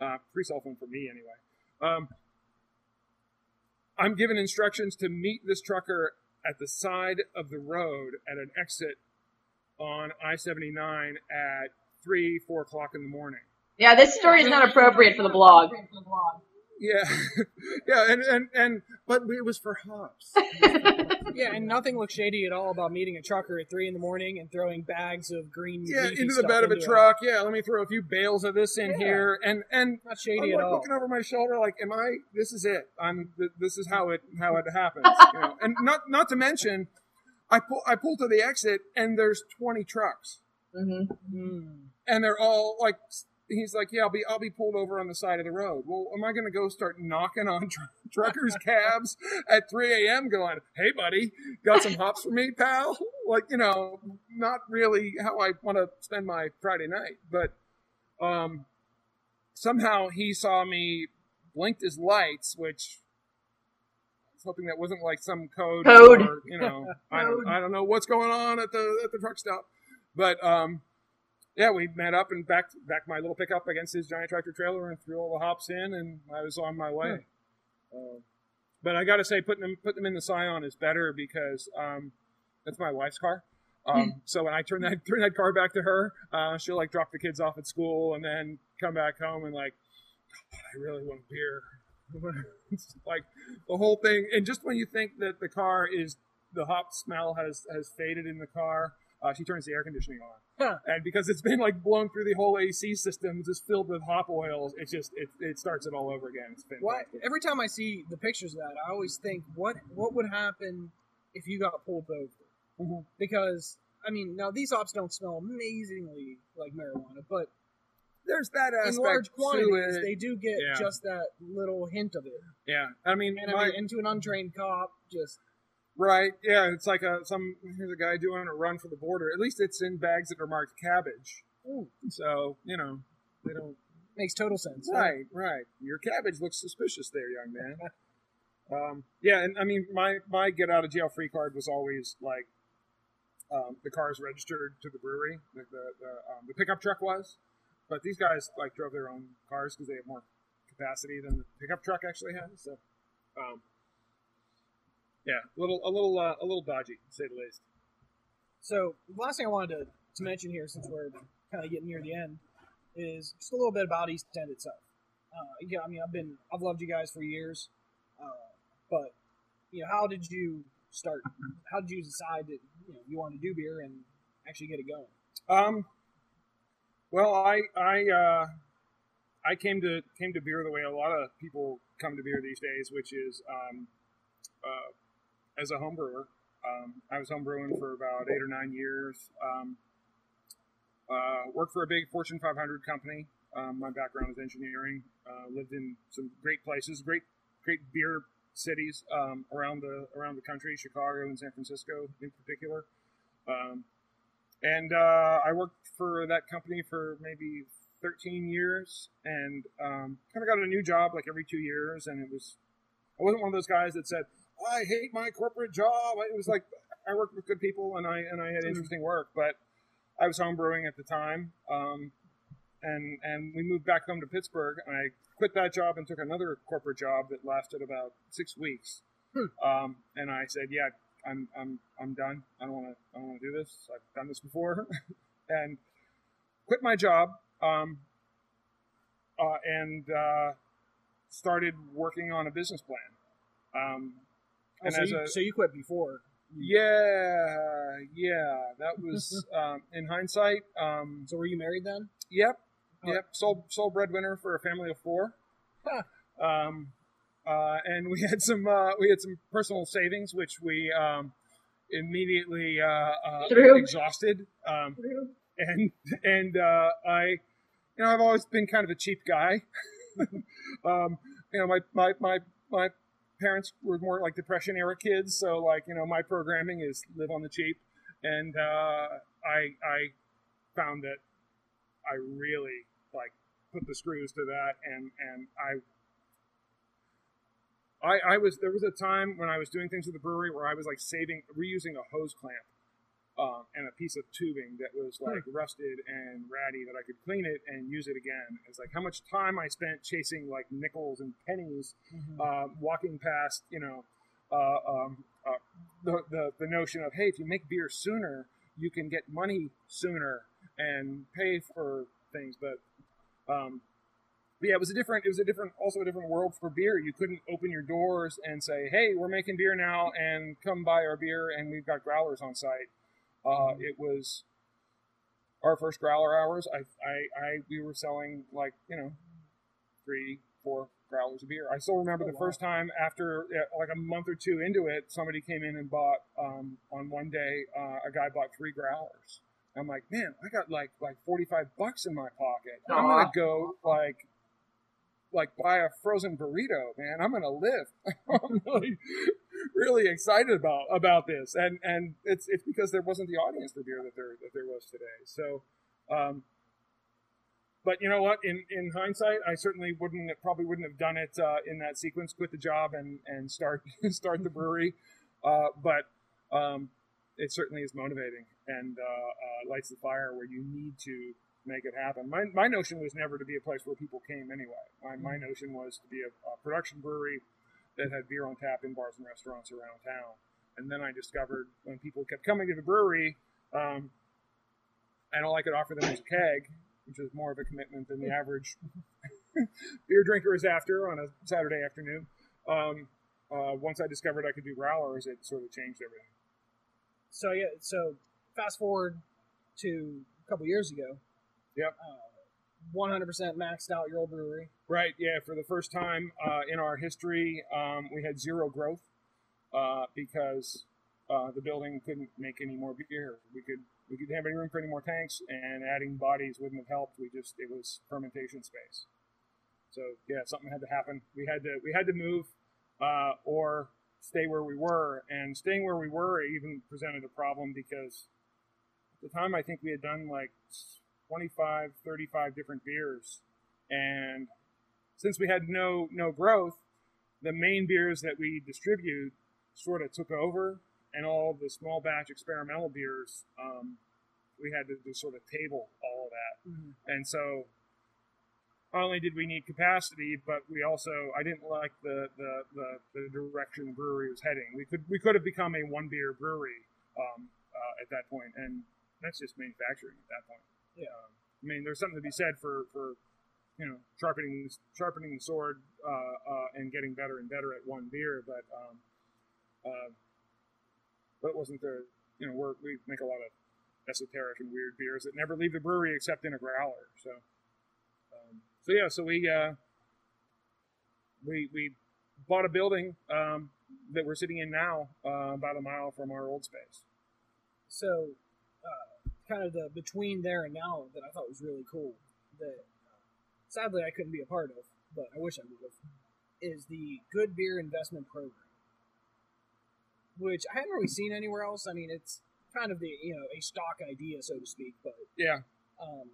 [SPEAKER 2] Uh, pre cell phone for me anyway. Um, I'm given instructions to meet this trucker at the side of the road at an exit on I 79 at three, four o'clock in the morning.
[SPEAKER 3] Yeah, this story is not appropriate for the blog.
[SPEAKER 2] Yeah, yeah, and, and and but it was for hops.
[SPEAKER 1] Yeah, and nothing looks shady at all about meeting a trucker at three in the morning and throwing bags of green.
[SPEAKER 2] Yeah, into the bed of a
[SPEAKER 1] into it.
[SPEAKER 2] truck. Yeah, let me throw a few bales of this in
[SPEAKER 1] Yeah.
[SPEAKER 2] here, and and
[SPEAKER 1] Not
[SPEAKER 2] I'm
[SPEAKER 1] shady
[SPEAKER 2] like
[SPEAKER 1] at all.
[SPEAKER 2] looking over my shoulder, like, am I? This is it. I'm. th- This is how it how it happens. you know? And not not to mention, I pull I pull to the exit, and there's 20 trucks.
[SPEAKER 3] hmm
[SPEAKER 1] Mm.
[SPEAKER 2] and they're all like he's like yeah i'll be i'll be pulled over on the side of the road. Well am i going to go start knocking on tr- truckers cabs at 3 a.m going hey buddy got some hops for me pal? Like you know not really how i want to spend my friday night but um somehow he saw me blinked his lights which I was hoping that wasn't like some code,
[SPEAKER 3] Code.
[SPEAKER 2] or, you know I don't, I don't know what's going on at the at the truck stop. But um yeah, we met up and backed backed my little pickup against his giant tractor trailer and threw all the hops in, and I was on my way. Uh, but I got to say, putting them putting them in the Scion is better because um, that's my wife's car. Um, so when I turn that turn that car back to her, uh, she'll like drop the kids off at school and then come back home and like, "God, I really want beer. it's like the whole thing. And just when you think that the car is the hop smell has has faded in the car, uh, she turns the air conditioning on
[SPEAKER 1] Huh.
[SPEAKER 2] and because it's been like blown through the whole AC system, just filled with hop oils, it just it, it starts it all over again. It's fantastic.
[SPEAKER 1] Every time I see the pictures of that, I always think, what what would happen if you got pulled over?
[SPEAKER 2] Mhm.
[SPEAKER 1] Because I mean, now these ops don't smell amazingly like marijuana, but
[SPEAKER 2] There's that aspect
[SPEAKER 1] in large quantities,
[SPEAKER 2] it.
[SPEAKER 1] they do get
[SPEAKER 2] Yeah.
[SPEAKER 1] just that little hint of it.
[SPEAKER 2] yeah, I mean,
[SPEAKER 1] And
[SPEAKER 2] my-
[SPEAKER 1] I mean, into an untrained cop, just
[SPEAKER 2] right? Yeah, it's like a some here's a guy doing a run for the border. At least it's in bags that are marked cabbage,
[SPEAKER 1] ooh,
[SPEAKER 2] so you know they don't.
[SPEAKER 1] makes total sense.
[SPEAKER 2] Right, right. Your cabbage looks suspicious there, young man. um, yeah, and I mean, my my get out of jail free card was always like um, the car's registered to the brewery, like the the, um, the pickup truck was. But these guys like drove their own cars because they have more capacity than the pickup truck actually has. So, um, yeah, a little a little uh, a little dodgy, to say the least.
[SPEAKER 1] So, the last thing I wanted to, to mention here, since we're kind of getting near the end, is just a little bit about East End itself. Uh, yeah, I mean, I've been, I've loved you guys for years, uh, but you know, how did you start? How did you decide that you know you wanted to do beer and actually get it going?
[SPEAKER 2] Um, well, I I uh, I came to came to beer the way a lot of people come to beer these days, which is um, uh, as a home brewer. Um, I was home brewing for about eight or nine years. Um, uh, worked for a big Fortune 500 company. Um, my background is engineering. Uh, lived in some great places, great great beer cities um, around the around the country, Chicago and San Francisco in particular. Um, and uh, I worked for that company for maybe 13 years, and um, kind of got a new job like every two years. And it was, I wasn't one of those guys that said, "I hate my corporate job." It was like I worked with good people, and I and I had interesting work. But I was homebrewing at the time, um, and and we moved back home to Pittsburgh. And I quit that job and took another corporate job that lasted about six weeks. Um, and I said, "Yeah, I'm I'm I'm done. I don't want to I don't want to do this. I've done this before, and quit my job. Um, uh, and uh, started working on a business plan. Um,
[SPEAKER 1] Oh,
[SPEAKER 2] and
[SPEAKER 1] so,
[SPEAKER 2] as
[SPEAKER 1] you,
[SPEAKER 2] a
[SPEAKER 1] so you quit before.
[SPEAKER 2] yeah, yeah, that was um, in hindsight. Um,
[SPEAKER 1] So were you married then?
[SPEAKER 2] Yep,
[SPEAKER 1] Oh.
[SPEAKER 2] yep. Sole sole breadwinner for a family of four. um, uh, and we had some uh, we had some personal savings, which we um, immediately uh, uh, exhausted. Um, and and uh, I, you know, I've always been kind of a cheap guy. um, you know, my my my my parents were more like depression era kids, so like you know, my programming is live on the cheap, and uh, I I found that I really like put the screws to that, and and I. I, I was there was a time when I was doing things with the brewery where I was like saving reusing a hose clamp um, and a piece of tubing that was like rusted and ratty that I could clean it and use it again. It's like how much time I spent chasing like nickels and pennies, uh, walking past you know uh, um, uh, the, the the notion of hey if you make beer sooner you can get money sooner and pay for things, but um, but yeah, it was a different. It was a different, also a different world for beer. You couldn't open your doors and say, "Hey, we're making beer now, and come buy our beer, and we've got growlers on site." Uh, it was our first growler hours. I, I, I, we were selling like you know, three, four growlers of beer. I still remember
[SPEAKER 1] Oh,
[SPEAKER 2] the
[SPEAKER 1] wow.
[SPEAKER 2] first time after uh, like a month or two into it, somebody came in and bought um, on one day. Uh, a guy bought three growlers. I'm like, man, I got like like 45 bucks in my pocket. I'm gonna go like like buy a frozen burrito, man. I'm gonna live. I'm really really excited about about this, and and it's it's because there wasn't the audience for beer that there that there was today. So, um, but you know what? In in hindsight, I certainly wouldn't probably wouldn't have done it uh, in that sequence. Quit the job and and start start the brewery, uh, but um, it certainly is motivating and uh, uh, lights the fire where you need to make it happen. My, my notion was never to be a place where people came anyway. My, my notion was to be a, a production brewery that had beer on tap in bars and restaurants around town. And then I discovered when people kept coming to the brewery, um, and all I could offer them was a keg, which is more of a commitment than the average beer drinker is after on a Saturday afternoon. Um, uh, once I discovered I could do growlers, it sort of changed everything.
[SPEAKER 1] So yeah, so fast forward to a couple years ago.
[SPEAKER 2] Yep.
[SPEAKER 1] Uh, 100% maxed out your old brewery.
[SPEAKER 2] Right. Yeah. For the first time uh, in our history, um, we had zero growth uh, because uh, the building couldn't make any more beer. We could we didn't have any room for any more tanks, and adding bodies wouldn't have helped. We just it was fermentation space. So yeah, something had to happen. We had to we had to move uh, or stay where we were. And staying where we were even presented a problem because at the time I think we had done like 25, 35 different beers, and since we had no no growth, the main beers that we distribute sort of took over, and all the small batch experimental beers, um, we had to just sort of table all of that.
[SPEAKER 1] Mhm.
[SPEAKER 2] And so not only did we need capacity, but we also I didn't like the the, the, the direction the brewery was heading. We could we could have become a one beer brewery um, uh, at that point, and that's just manufacturing at that point.
[SPEAKER 1] Yeah.
[SPEAKER 2] I mean, there's something to be said for for you know sharpening sharpening the sword uh, uh, and getting better and better at one beer, but um, uh, but it wasn't the you know we're, we make a lot of esoteric and weird beers that never leave the brewery except in a growler. So um, so yeah, so we uh, we we bought a building um, that we're sitting in now, uh, about a mile from our old space.
[SPEAKER 1] So, uh, kind of the between there and now that I thought was really cool. That uh, sadly I couldn't be a part of, but I wish I would have. Is the Good Beer Investment Program, which I haven't really seen anywhere else. I mean, it's kind of the you know a stock idea, so to speak, but
[SPEAKER 2] Yeah.
[SPEAKER 1] um,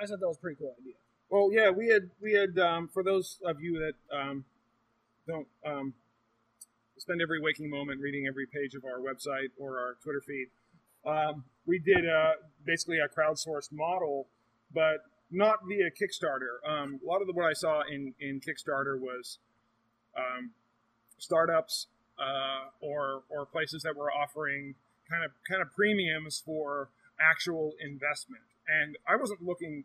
[SPEAKER 1] I thought that was a pretty cool idea.
[SPEAKER 2] Well, yeah, we had we had um, for those of you that um, don't um, spend every waking moment reading every page of our website or our Twitter feed. Um, we did uh, basically a crowdsourced model, but not via Kickstarter. Um, a lot of the, what I saw in, in Kickstarter was um, startups uh, or or places that were offering kind of kind of premiums for actual investment. And I wasn't looking.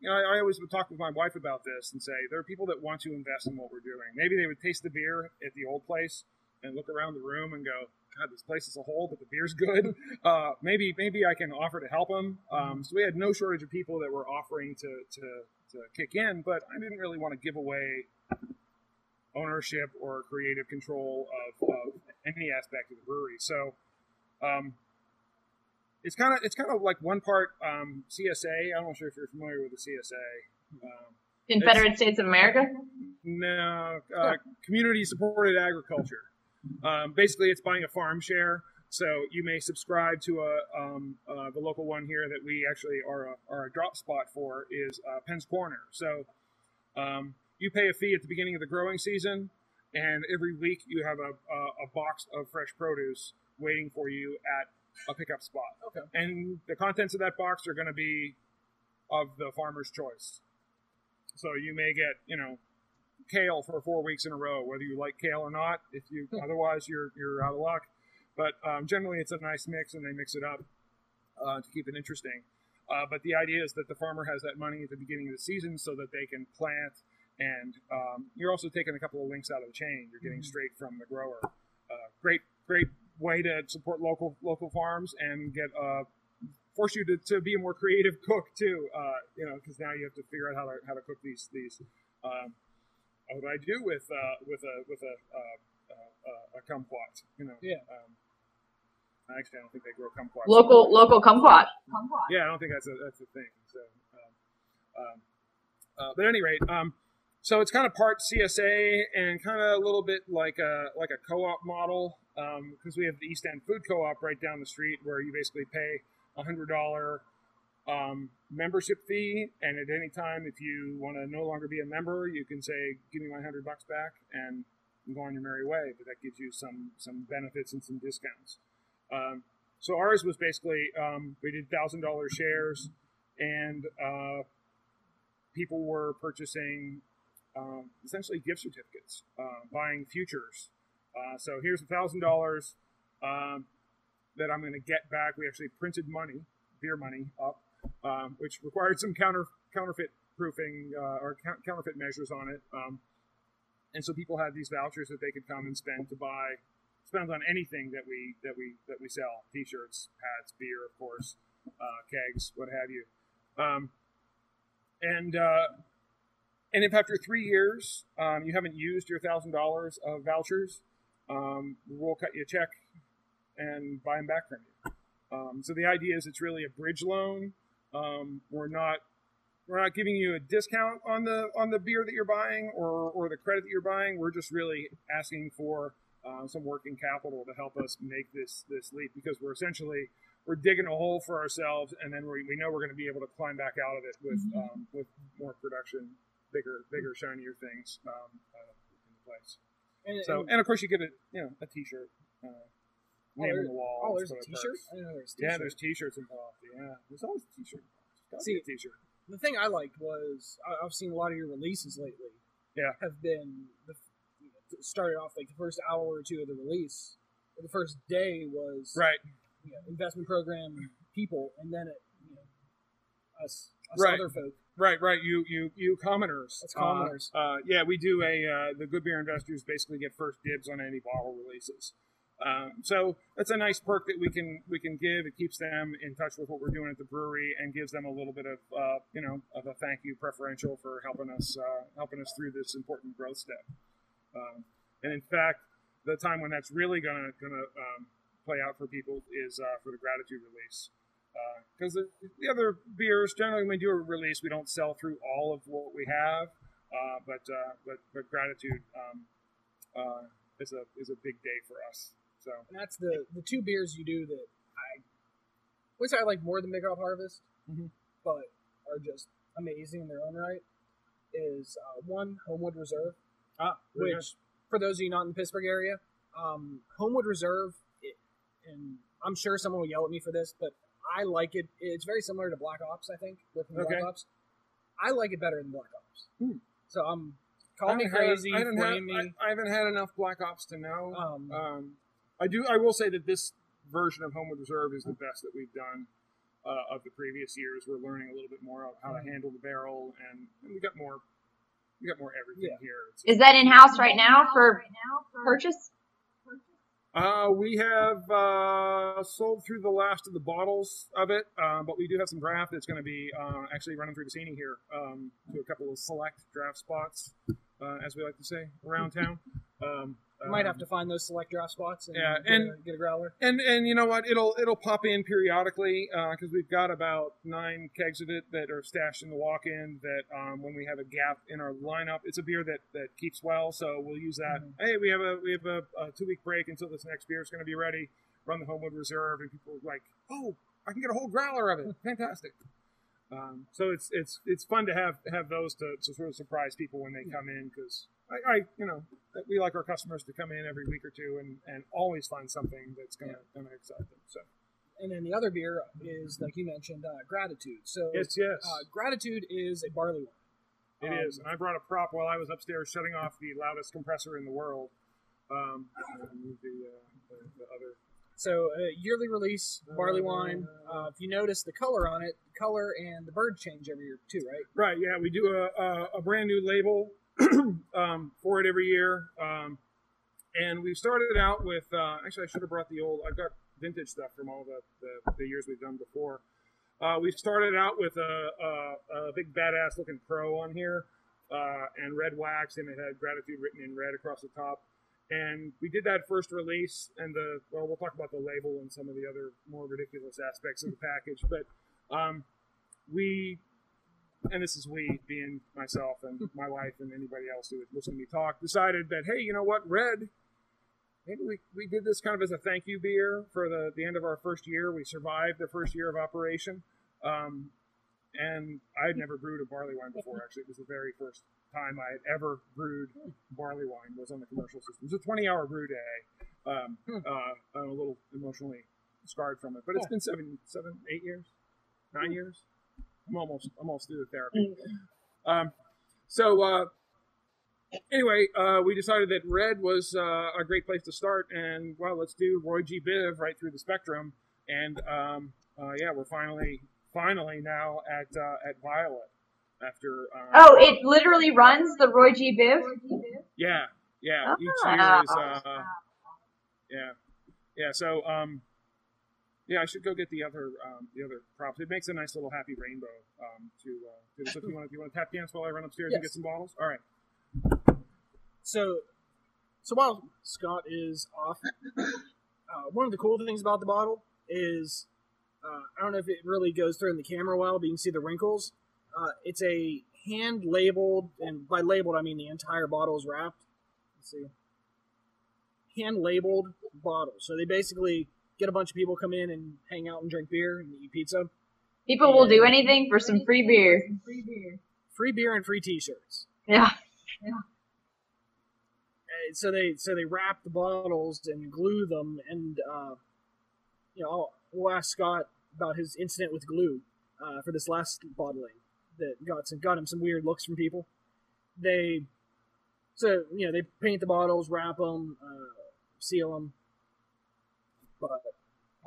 [SPEAKER 2] You know, I, I always would talk with my wife about this and say there are people that want to invest in what we're doing. Maybe they would taste the beer at the old place and look around the room and go, "God, this place is a hole, but the beer's good." Uh, maybe maybe I can offer to help them. Um, so we had no shortage of people that were offering to to to kick in, but I didn't really want to give away ownership or creative control of, of any aspect of the brewery. So um, it's kind of it's kind of like one part um, CSA. I'm not sure if you're familiar with the CSA. Um,
[SPEAKER 3] Confederate States of America.
[SPEAKER 2] no, uh, community supported agriculture. Um, basically, it's buying a farm share. So you may subscribe to a um, uh, the local one here that we actually are a, are a drop spot for is uh, Penn's Corner. So um, you pay a fee at the beginning of the growing season, and every week you have a, a, a box of fresh produce waiting for you at a pickup spot.
[SPEAKER 1] Okay.
[SPEAKER 2] And the contents of that box are going to be of the farmer's choice. So you may get, you know, kale for four weeks in a row, whether you like kale or not. If you otherwise, you're you're out of luck. But um, generally, it's a nice mix, and they mix it up uh, to keep it interesting. Uh, but the idea is that the farmer has that money at the beginning of the season so that they can plant, and um, you're also taking a couple of links out of the chain. You're getting straight from the grower. Uh, great, great way to support local local farms and get uh, force you to, to be a more creative cook too. Uh, you know, because now you have to figure out how to how to cook these these. Um, what do I do with uh, with a with a uh, uh, a kumquat? You know.
[SPEAKER 1] Yeah.
[SPEAKER 2] Um, actually, I don't think they grow kumquats.
[SPEAKER 3] Local local kumquat.
[SPEAKER 4] Kumquat.
[SPEAKER 2] Yeah, I don't think that's a that's a thing. So, um, um, uh, but at any rate, um, so it's kind of part CSA and kind of a little bit like a like a co-op model because we have the East End Food Co-op right down the street where you basically pay a hundred dollar um, membership fee, and at any time if you want to no longer be a member, you can say, "Give me my hundred bucks back," and go on your merry way. But that gives you some some benefits and some discounts. Um, so ours was basically um, we did thousand dollar shares, and uh, people were purchasing um, essentially gift certificates, uh, buying futures. Uh, so here's a thousand dollars um, that I'm going to get back. We actually printed money, beer money, up, um, which required some counter counterfeit proofing uh, or count, counterfeit measures on it. Um, and so people had these vouchers that they could come and spend to buy spend on anything that we that we that we sell t-shirts hats beer of course uh, kegs what have you um, and uh, and if after three years um, you haven't used your thousand dollars of vouchers um, we'll cut you a check and buy them back from you Um, so the idea is it's really a bridge loan. Um, we're not we're not giving you a discount on the on the beer that you're buying or or the credit that you're buying. We're just really asking for uh, some working capital to help us make this this leap because we're essentially we're digging a hole for ourselves and then we, we know we're going to be able to climb back out of it with um, with more production, bigger bigger shinier things um, uh, in place.
[SPEAKER 1] And,
[SPEAKER 2] So
[SPEAKER 1] and-
[SPEAKER 2] and of course you get a you know a T-shirt. Uh,
[SPEAKER 1] Oh,
[SPEAKER 2] name on the wall.
[SPEAKER 1] oh, there's a T-shirt. I know there's
[SPEAKER 2] Yeah,
[SPEAKER 1] T-shirt.
[SPEAKER 2] there's T-shirts involved. Yeah, there's always a T-shirt.
[SPEAKER 1] See-
[SPEAKER 2] a T-shirt.
[SPEAKER 1] the thing I liked was I- I've seen a lot of your releases lately.
[SPEAKER 2] Yeah.
[SPEAKER 1] Have been the started off like the first hour or two of the release. or The first day was
[SPEAKER 2] Right.
[SPEAKER 1] you know, investment program people, and then it you know us us
[SPEAKER 2] Right.
[SPEAKER 1] other folk.
[SPEAKER 2] Right, right. You, you, you commoners.
[SPEAKER 1] That's commoners.
[SPEAKER 2] Uh, uh, yeah, we do a uh, the good beer investors basically get first dibs on any bottle releases. Um, so that's a nice perk that we can we can give. It keeps them in touch with what we're doing at the brewery and gives them a little bit of uh, you know of a thank you preferential for helping us uh, helping us through this important growth step. Um, and in fact, the time when that's really gonna gonna um, play out for people is uh, for the gratitude release because the, the other beers generally when we do a release we don't sell through all of what we have uh, but, uh, but but gratitude um, uh, is a is a big day for us so
[SPEAKER 1] And that's the the two beers you do that I which I like more than Big Hop Harvest,
[SPEAKER 2] Mhm.
[SPEAKER 1] but are just amazing in their own right. Is uh, one Homewood Reserve,
[SPEAKER 2] ah
[SPEAKER 1] which for those of you not in the Pittsburgh area, um, Homewood Reserve, it, and I'm sure someone will yell at me for this, but I like it. It's very similar to Black Ops, I think, with
[SPEAKER 2] Okay.
[SPEAKER 1] Black Ops. I like it better than Black Ops.
[SPEAKER 2] Hmm.
[SPEAKER 1] So I'm
[SPEAKER 2] good.
[SPEAKER 1] call me
[SPEAKER 2] haven't had-
[SPEAKER 1] crazy,
[SPEAKER 2] I haven't, had. I, I haven't had enough black ops to know
[SPEAKER 1] um,
[SPEAKER 2] um, I do I will say that this version of Homewood Reserve is the best that we've done uh, of the previous years we're learning a little bit more of how to handle the barrel and, and we got more we got more everything
[SPEAKER 1] Yeah.
[SPEAKER 2] here It's-
[SPEAKER 3] Is that in house right now for purchase?
[SPEAKER 2] Uh, we have uh, sold through the last of the bottles of it, um, but we do have some draft that's going to be uh, actually running through the scene here um, to a couple of select draft spots, uh, as we like to say, around town. Um,
[SPEAKER 1] I might have to find those select draft spots and,
[SPEAKER 2] Yeah,
[SPEAKER 1] get, a, get a growler.
[SPEAKER 2] and and you know what? It'll it'll pop in periodically because we've got about nine kegs of it that are stashed in the walk-in. That um, when we have a gap in our lineup, it's a beer that that keeps well, so we'll use that. Hey, we have a we have a, a two-week break until this next beer is going to be ready. Run the Homewood Reserve, and people are like, "Oh, I can get a whole growler of it! Fantastic!" Um, so it's it's it's fun to have have those to, to sort of surprise people when they come in because I, I you know we like our customers to come in every week or two and, and always find something that's gonna gonna excite them. So
[SPEAKER 1] And then the other beer is, like you mentioned, uh, Gratitude. So
[SPEAKER 2] yes, yes,
[SPEAKER 1] uh, Gratitude is a barley wine.
[SPEAKER 2] it
[SPEAKER 1] um,
[SPEAKER 2] is. And I brought a prop while I was upstairs shutting off the loudest compressor in the world. Um, move the, uh, the, the other.
[SPEAKER 1] So a yearly release barley wine. Uh, if you notice the color on it, the color and the bird change every year too, right?
[SPEAKER 2] Right. Yeah, we do a, a, a brand new label um, for it every year. Um, and we've started out with. Uh, actually, I should have brought the old. I've got vintage stuff from all the, the, the years we've done before. Uh, we started out with a, a, a big badass looking pro on here uh, and red wax, and it had gratitude written in red across the top. And we did that first release, and the well, we'll talk about the label and some of the other more ridiculous aspects of the package. But um, we, and this is we being myself and my wife and anybody else who would listen to me talk, decided that hey, you know what, red. Maybe we, we did this kind of as a thank you beer for the, the end of our first year. We survived the first year of operation. Um, and I had never brewed a barley wine before. Actually, it was the very first time I had ever brewed barley wine was on the commercial system. It was a 20 hour brew day. Um, uh, I'm a little emotionally scarred from it, but it's been seven, seven, eight years, nine years. I'm almost, almost through the therapy. Um, so, uh, anyway, uh, we decided that red was uh, a great place to start, and well, let's do Roy G. Biv right through the spectrum. And um, uh, yeah, we're finally, finally now at uh, at Violet after.
[SPEAKER 3] Oh, it literally runs the Roy G. Biv.
[SPEAKER 2] yeah, yeah. Each
[SPEAKER 3] Ah.
[SPEAKER 2] year is uh, yeah, yeah. So um, yeah, I should go get the other um, the other props. It makes a nice little happy rainbow. Um, to uh, to so if you want if you want to tap dance while I run upstairs and get some bottles. All right.
[SPEAKER 1] So, so while Scott is off, uh, one of the cool things about the bottle is Uh, I don't know if it really goes through in the camera well, but you can see the wrinkles. Uh, it's a hand labeled, and by labeled I mean the entire bottle is wrapped. Let's see, hand labeled bottle. So they basically get a bunch of people come in and hang out and drink beer and eat pizza.
[SPEAKER 3] People will do anything for some free beer.
[SPEAKER 1] Free beer and free T-shirts.
[SPEAKER 3] Yeah.
[SPEAKER 1] Uh, so they so they wrap the bottles and glue them, and uh, you know I'll, we'll ask Scott about his incident with glue uh, for this last bottling that got some got him some weird looks from people. They so you know they paint the bottles, wrap them, uh, seal them,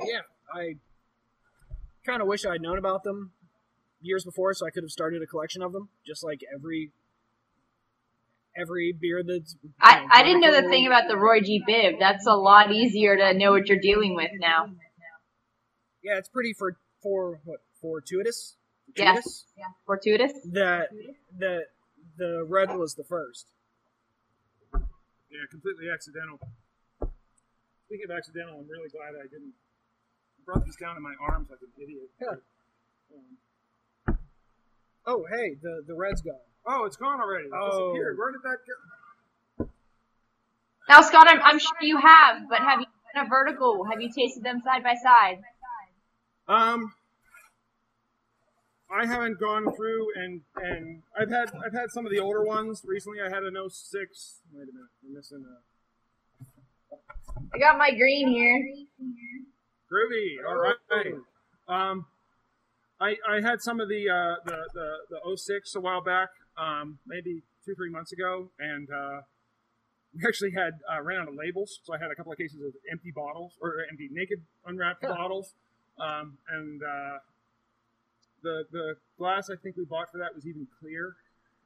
[SPEAKER 1] yeah, I kind of wish I'd known about them years before, so I could have started a collection of them, just like every every beer that's. you
[SPEAKER 3] I,
[SPEAKER 1] know,
[SPEAKER 3] I didn't know the thing about the Roy G. Biv. That's a lot easier to know what you're dealing with now.
[SPEAKER 1] Yeah, it's pretty for for what fortuitous.
[SPEAKER 3] Yes. yeah, Fortuitous?
[SPEAKER 1] That that the red was the first.
[SPEAKER 2] Yeah, completely accidental. Speaking of accidental, I'm really glad I didn't brought these down in my arms like an idiot.
[SPEAKER 1] Yeah.
[SPEAKER 2] Um,
[SPEAKER 1] Oh, hey, the the red's gone.
[SPEAKER 2] oh, it's gone already. It
[SPEAKER 1] Oh.
[SPEAKER 2] disappeared. Where did that go?
[SPEAKER 3] Now, Scott, I'm, I'm sure you have, but have you done a vertical? Have you tasted them side by side?
[SPEAKER 2] Um, I haven't gone through and and I've had I've had some of the older ones recently. I had an 06. Wait a minute, I'm missing a
[SPEAKER 3] I got my green here.
[SPEAKER 2] Groovy. All right. Um, I I had some of the uh, the the the 06 a while back, um, maybe two three months ago, and uh, we actually had uh, ran out of labels, so I had a couple of cases of empty bottles or empty naked unwrapped
[SPEAKER 1] Huh.
[SPEAKER 2] bottles, um, and uh, the the glass I think we bought for that was even clear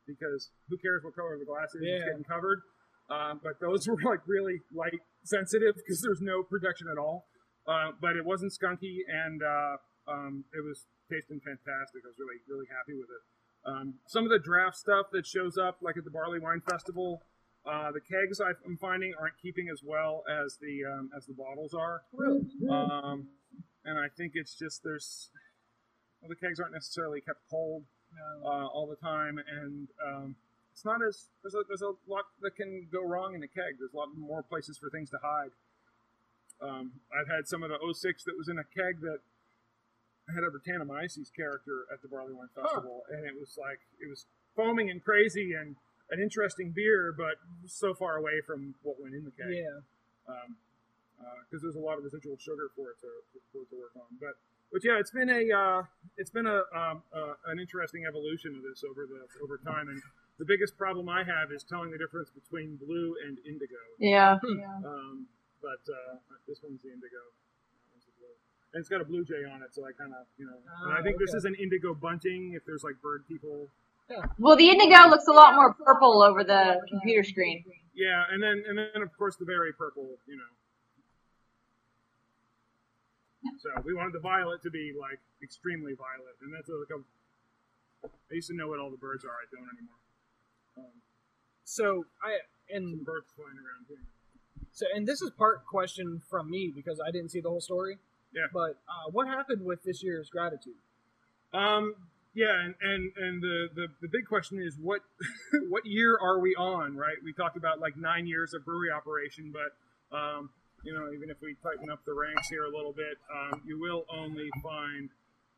[SPEAKER 2] because who cares what color the glass is? It's getting covered. Um, but those were like really light sensitive because there's no protection at all. Uh, but it wasn't skunky and uh, um, it was tasting fantastic. I was really really happy with it. Um, some of the draft stuff that shows up, like at the Barley Wine Festival, uh, the kegs I'm finding aren't keeping as well as the um, as the bottles are. Um, and I think it's just there's well, the kegs aren't necessarily kept cold uh, all the time, and um, it's not as there's a, there's a lot that can go wrong in a keg. There's a lot more places for things to hide. Um, I've had some of the 06 that was in a keg that I had a Brettanomyces character at the Barley Wine Festival, and it was like it was foaming and crazy and an interesting beer, but so far away from what went in the keg
[SPEAKER 1] Yeah.
[SPEAKER 2] because there's a lot of residual sugar for it to for it to work on. But but yeah, it's been a uh, it's been a um, uh, an interesting evolution of this over the over time. And the biggest problem I have is telling the difference between blue and indigo.
[SPEAKER 3] Yeah.
[SPEAKER 2] Um, but uh, this one's the indigo. One's the. And it's got a blue jay on it, so I kind of you know. and I
[SPEAKER 1] Ah,
[SPEAKER 2] think this is an indigo bunting. If there's like bird people.
[SPEAKER 3] Well, the indigo looks a lot more purple over the computer screen.
[SPEAKER 2] Yeah, and then and then of course the very purple, you know. So we wanted the violet to be like extremely violet, and that's like a. I used to know what all the birds are. I don't anymore. Um,
[SPEAKER 1] So I
[SPEAKER 2] some
[SPEAKER 1] and
[SPEAKER 2] birds flying around here.
[SPEAKER 1] So and this is part question from me because I didn't see the whole story.
[SPEAKER 2] Yeah.
[SPEAKER 1] But uh, what happened with this year's gratitude?
[SPEAKER 2] Um, yeah, and, and, and the, the, the big question is what what year are we on, right? We talked about like nine years of brewery operation, but um, you know, even if we tighten up the ranks here a little bit, um, you will only find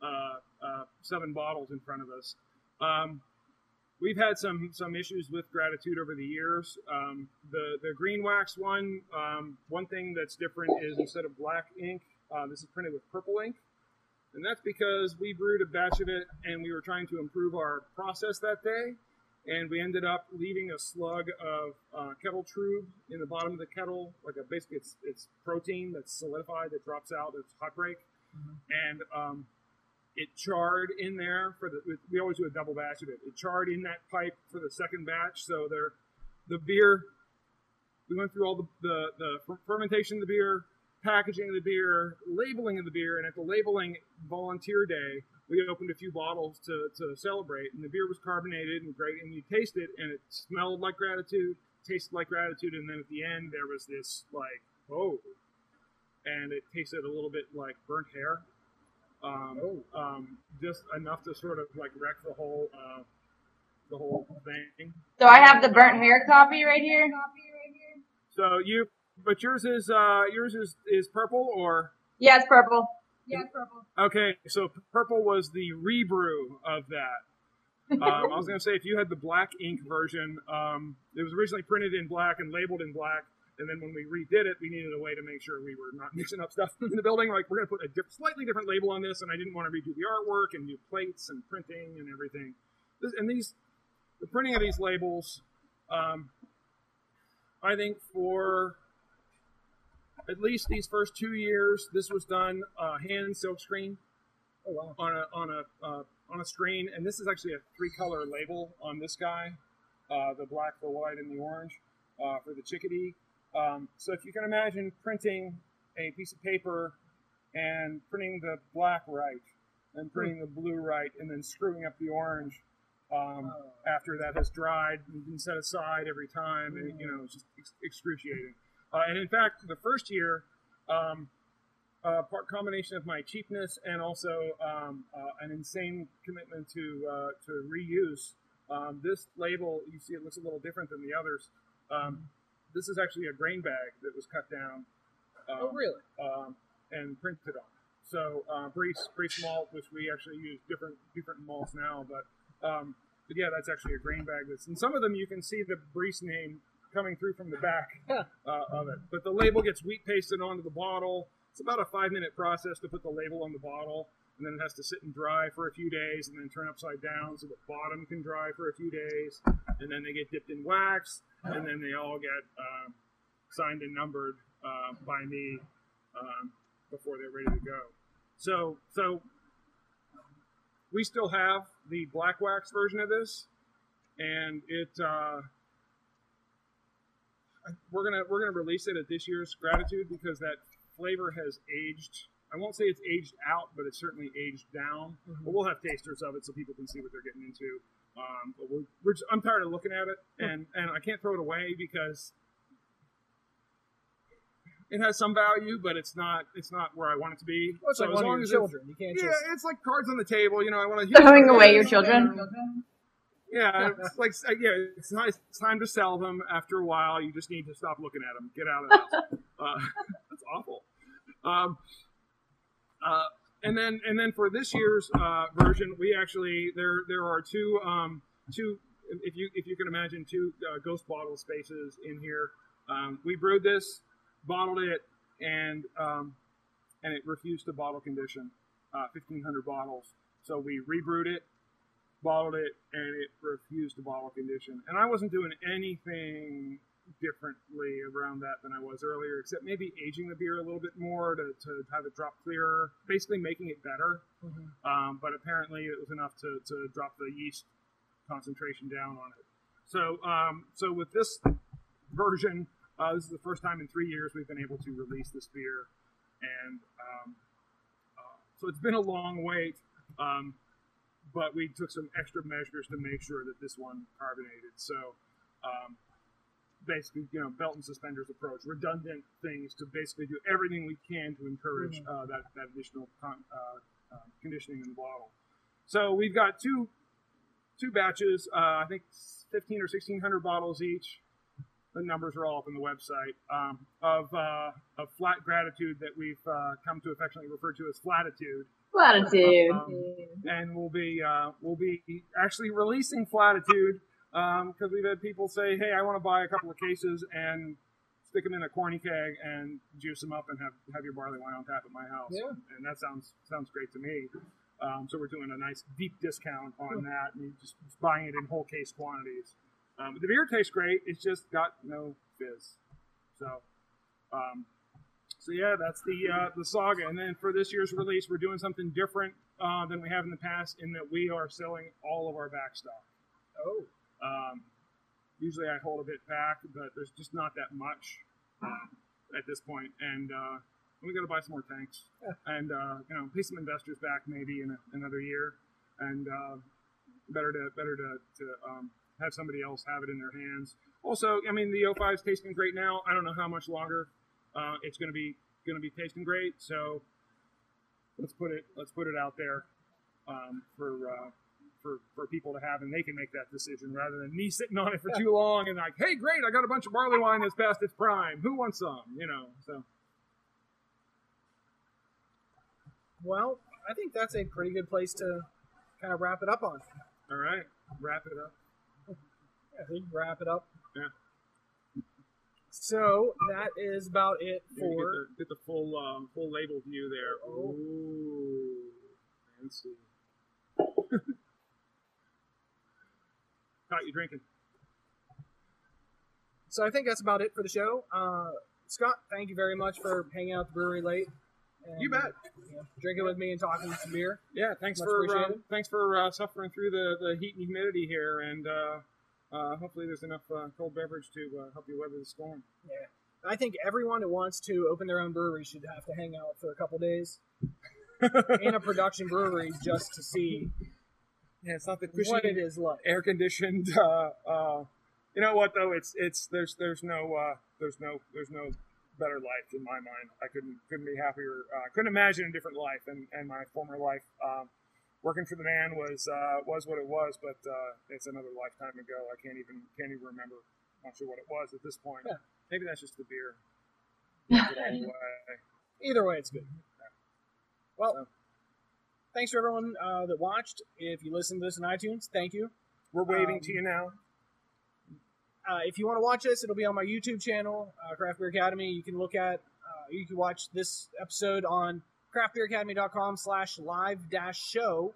[SPEAKER 2] uh, uh, seven bottles in front of us. Um, we've had some some issues with gratitude over the years. Um, the the green wax one, um, one thing that's different is instead of black ink, uh, this is printed with purple ink. And that's because we brewed a batch of it and we were trying to improve our process that day. And we ended up leaving a slug of uh, kettle trub in the bottom of the kettle, like a basically it's, it's protein that's solidified that drops out. It's hot break, and um, it charred in there for the. We always do a double batch of it. It charred in that pipe for the second batch, so there, the beer. We went through all the the, the fermentation of the beer, packaging of the beer, labeling of the beer, and at the labeling volunteer day, we opened a few bottles to, to celebrate, and the beer was carbonated and great, and you taste it, and it smelled like gratitude, tasted like gratitude, and then at the end there was this like oh, and it tasted a little bit like burnt hair. Um,
[SPEAKER 1] Oh.
[SPEAKER 2] um, just enough to sort of like wreck the whole uh, the whole thing.
[SPEAKER 3] So I have the burnt hair copy right here.
[SPEAKER 2] So you, but yours is uh, yours is is purple or
[SPEAKER 3] Yeah, it's purple.
[SPEAKER 4] Yeah, purple.
[SPEAKER 2] okay. So purple was the rebrew of that. Um, I was going to say if you had the black ink version, um, it was originally printed in black and labeled in black. And then when we redid it, we needed a way to make sure we were not mixing up stuff in the building. Like we're going to put a diff- slightly different label on this, and I didn't want to redo the artwork and new plates and printing and everything. This, and these, the printing of these labels, um, I think for at least these first two years, this was done uh, hand silkscreen
[SPEAKER 1] Oh wow.
[SPEAKER 2] on a on a uh, on a screen, and this is actually a three color label on this guy, uh, the black, the white, and the orange uh, for the chickadee. Um, so if you can imagine printing a piece of paper and printing the black right, and printing the blue right, and then screwing up the orange um, after that has dried and been set aside every time, and, you know, it's just ex- excruciating. Uh, and in fact, the first year. Um, uh, part combination of my cheapness and also um, uh, an insane commitment to uh, to reuse. Um, this label, you see, it looks a little different than the others. This is actually a grain bag that was cut down. Um,
[SPEAKER 1] Oh really?
[SPEAKER 2] um, and printed on. So uh, Briess Briess malt, which we actually use different different malts now, but um, but yeah, that's actually a grain bag. That's and some of them you can see the Briess name coming through from the back uh, of it. But the label gets wheat pasted onto the bottle. It's about a five minute process to put the label on the bottle, and then it has to sit and dry for a few days, and then turn upside down so the bottom can dry for a few days, and then they get dipped in wax, and then they all get um, signed and numbered uh, by me um, before they're ready to go. So, so we still have the black wax version of this, and it uh, we're gonna we're gonna release it at this year's gratitude because that flavor has aged. I won't say it's aged out, but it's certainly aged down. But we'll have tasters of it so people can see what they're getting into. Um, but we're, we're just, I'm tired of looking at it, and and I can't throw it away because it has some value, but it's not it's not where I want it to be.
[SPEAKER 1] Well, it's
[SPEAKER 2] So
[SPEAKER 1] like
[SPEAKER 2] as
[SPEAKER 1] one of
[SPEAKER 2] long
[SPEAKER 1] your
[SPEAKER 2] as
[SPEAKER 1] children. You can't
[SPEAKER 2] Yeah,
[SPEAKER 1] just.
[SPEAKER 2] it's like cards on the table. You know, I want to
[SPEAKER 3] Throwing away your children.
[SPEAKER 2] Yeah, it's like yeah, it's nice. It's time to sell them. After a while, you just need to stop looking at them. Get out of the house. uh, that's awful. Um, uh, and then and then for this year's uh, version, we actually there there are two um, two if you if you can imagine two uh, ghost bottle spaces in here. Um, we brewed this, bottled it, and um, and it refused to bottle condition. Uh, Fifteen hundred bottles. So we rebrewed it, bottled it, and it refused to bottle condition. And I wasn't doing anything differently around that than I was earlier, except maybe aging the beer a little bit more to, to have it drop clearer, basically making it better.
[SPEAKER 1] Mhm.
[SPEAKER 2] Um, but apparently it was enough to, to drop the yeast concentration down on it. So, um, so with this version, uh, this is the first time in three years we've been able to release this beer, and um, uh, so it's been a long wait. Um, but we took some extra measures to make sure that this one carbonated. So, um, basically, you know, belt and suspenders approach, redundant things to basically do everything we can to encourage uh, that, that additional con- uh, uh, conditioning in the bottle. So we've got two two batches. Uh, I think fifteen or sixteen hundred bottles each. The numbers are all up on the website um, of uh, of flat gratitude that we've uh, come to affectionately refer to as flatitude
[SPEAKER 3] Flatitude,
[SPEAKER 2] Um, and we'll be uh, we'll be actually releasing Flatitude because we've had people say, "Hey, I want to buy a couple of cases and stick them in a corny keg and juice them up and have have your barley wine on tap at my house."
[SPEAKER 1] Yeah.
[SPEAKER 2] and that sounds sounds great to me. Um, so we're doing a nice deep discount on that, and you just, just buying it in whole case quantities. Um, the beer tastes great; it's just got no fizz. So. Um, so yeah, that's the uh, the saga. And then for this year's release, we're doing something different uh, than we have in the past in that we are selling all of our back stock.
[SPEAKER 1] Oh.
[SPEAKER 2] Um, usually I hold a bit back, but there's just not that much uh, at this point. And uh, we got to buy some more tanks and uh, you know pay some investors back maybe in a, another year. And uh, better to better to, to um, have somebody else have it in their hands. Also, I mean the O5 is tasting great now. I don't know how much longer uh, it's going to be going to be tasting great. So let's put it let's put it out there um, for uh, for for people to have, and they can make that decision rather than me sitting on it for too long and like, hey, great, I got a bunch of barley wine that's past its prime. Who wants some? You know, so
[SPEAKER 1] Well, I think that's a pretty good place to kind of wrap it up on.
[SPEAKER 2] all right, wrap it up.
[SPEAKER 1] I think wrap it up.
[SPEAKER 2] Yeah.
[SPEAKER 1] So that is about it for.
[SPEAKER 2] get, the, get the full um, full label view there.
[SPEAKER 1] Oh.
[SPEAKER 2] Ooh, fancy. Caught you drinking.
[SPEAKER 1] So I think that's about it for the show. Uh, Scott, thank you very much for hanging out at the brewery late. And,
[SPEAKER 2] You bet.
[SPEAKER 1] you know, drinking with me and talking some beer.
[SPEAKER 2] Yeah, thanks
[SPEAKER 1] Much
[SPEAKER 2] for um, thanks for uh, suffering through the, the heat and humidity here, and uh, uh, hopefully there's enough uh, cold beverage to uh, help you weather the storm.
[SPEAKER 1] Yeah, I think everyone who wants to open their own brewery should have to hang out for a couple days in a production brewery just to see
[SPEAKER 2] Yeah, it's not the
[SPEAKER 1] what it is like.
[SPEAKER 2] air conditioned. Uh, uh, you know what though? It's it's there's there's no uh, there's no there's no better life in my mind. I couldn't couldn't be happier. Uh, couldn't imagine a different life and, and my former life. Um, working for the man was uh, was what it was, but uh, it's another lifetime ago. I can't even can't even remember. Not sure what it was at this point.
[SPEAKER 1] Yeah.
[SPEAKER 2] Maybe that's just the beer. Gives it.
[SPEAKER 1] Either way, it's good. Well,
[SPEAKER 2] So.
[SPEAKER 1] Thanks for everyone uh, that watched. If you listen to this on iTunes, thank you.
[SPEAKER 2] We're waving
[SPEAKER 1] Um,
[SPEAKER 2] to you now.
[SPEAKER 1] Uh, if you want to watch this, it'll be on my YouTube channel, uh, Craft Beer Academy. You can look at, uh, you can watch this episode on craftbeeracademy.com slash live dash show.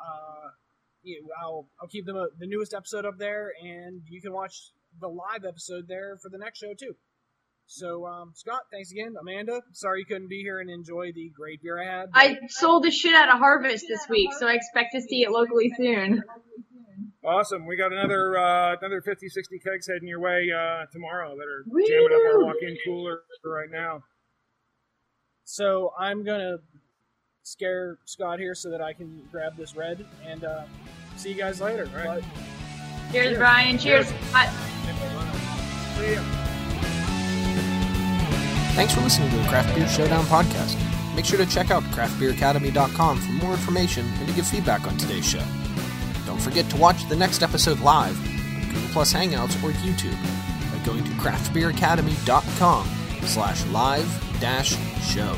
[SPEAKER 1] Uh, I'll, I'll keep them, uh, the newest episode up there, and you can watch the live episode there for the next show, too. So, um, Scott, thanks again. Amanda, sorry you couldn't be here and enjoy the great beer I had.
[SPEAKER 3] I sold the shit out of Harvest this week, so I expect to see it locally soon.
[SPEAKER 2] Awesome. We got another uh, another 50, 60 kegs heading your way uh, tomorrow that are jamming up our walk-in cooler right now.
[SPEAKER 1] So I'm gonna scare Scott here so that I can grab this red and uh, see you guys later.
[SPEAKER 2] All right.
[SPEAKER 1] But-
[SPEAKER 3] Cheers, Brian. Cheers. Scott.
[SPEAKER 2] See ya.
[SPEAKER 5] Thanks for listening to the Craft Beer Showdown podcast. Make sure to check out craftbeeracademy.com for more information and to give feedback on today's show. Don't forget to watch the next episode live on Google Plus Hangouts or YouTube by going to craftbeeracademy.com slash live dash show.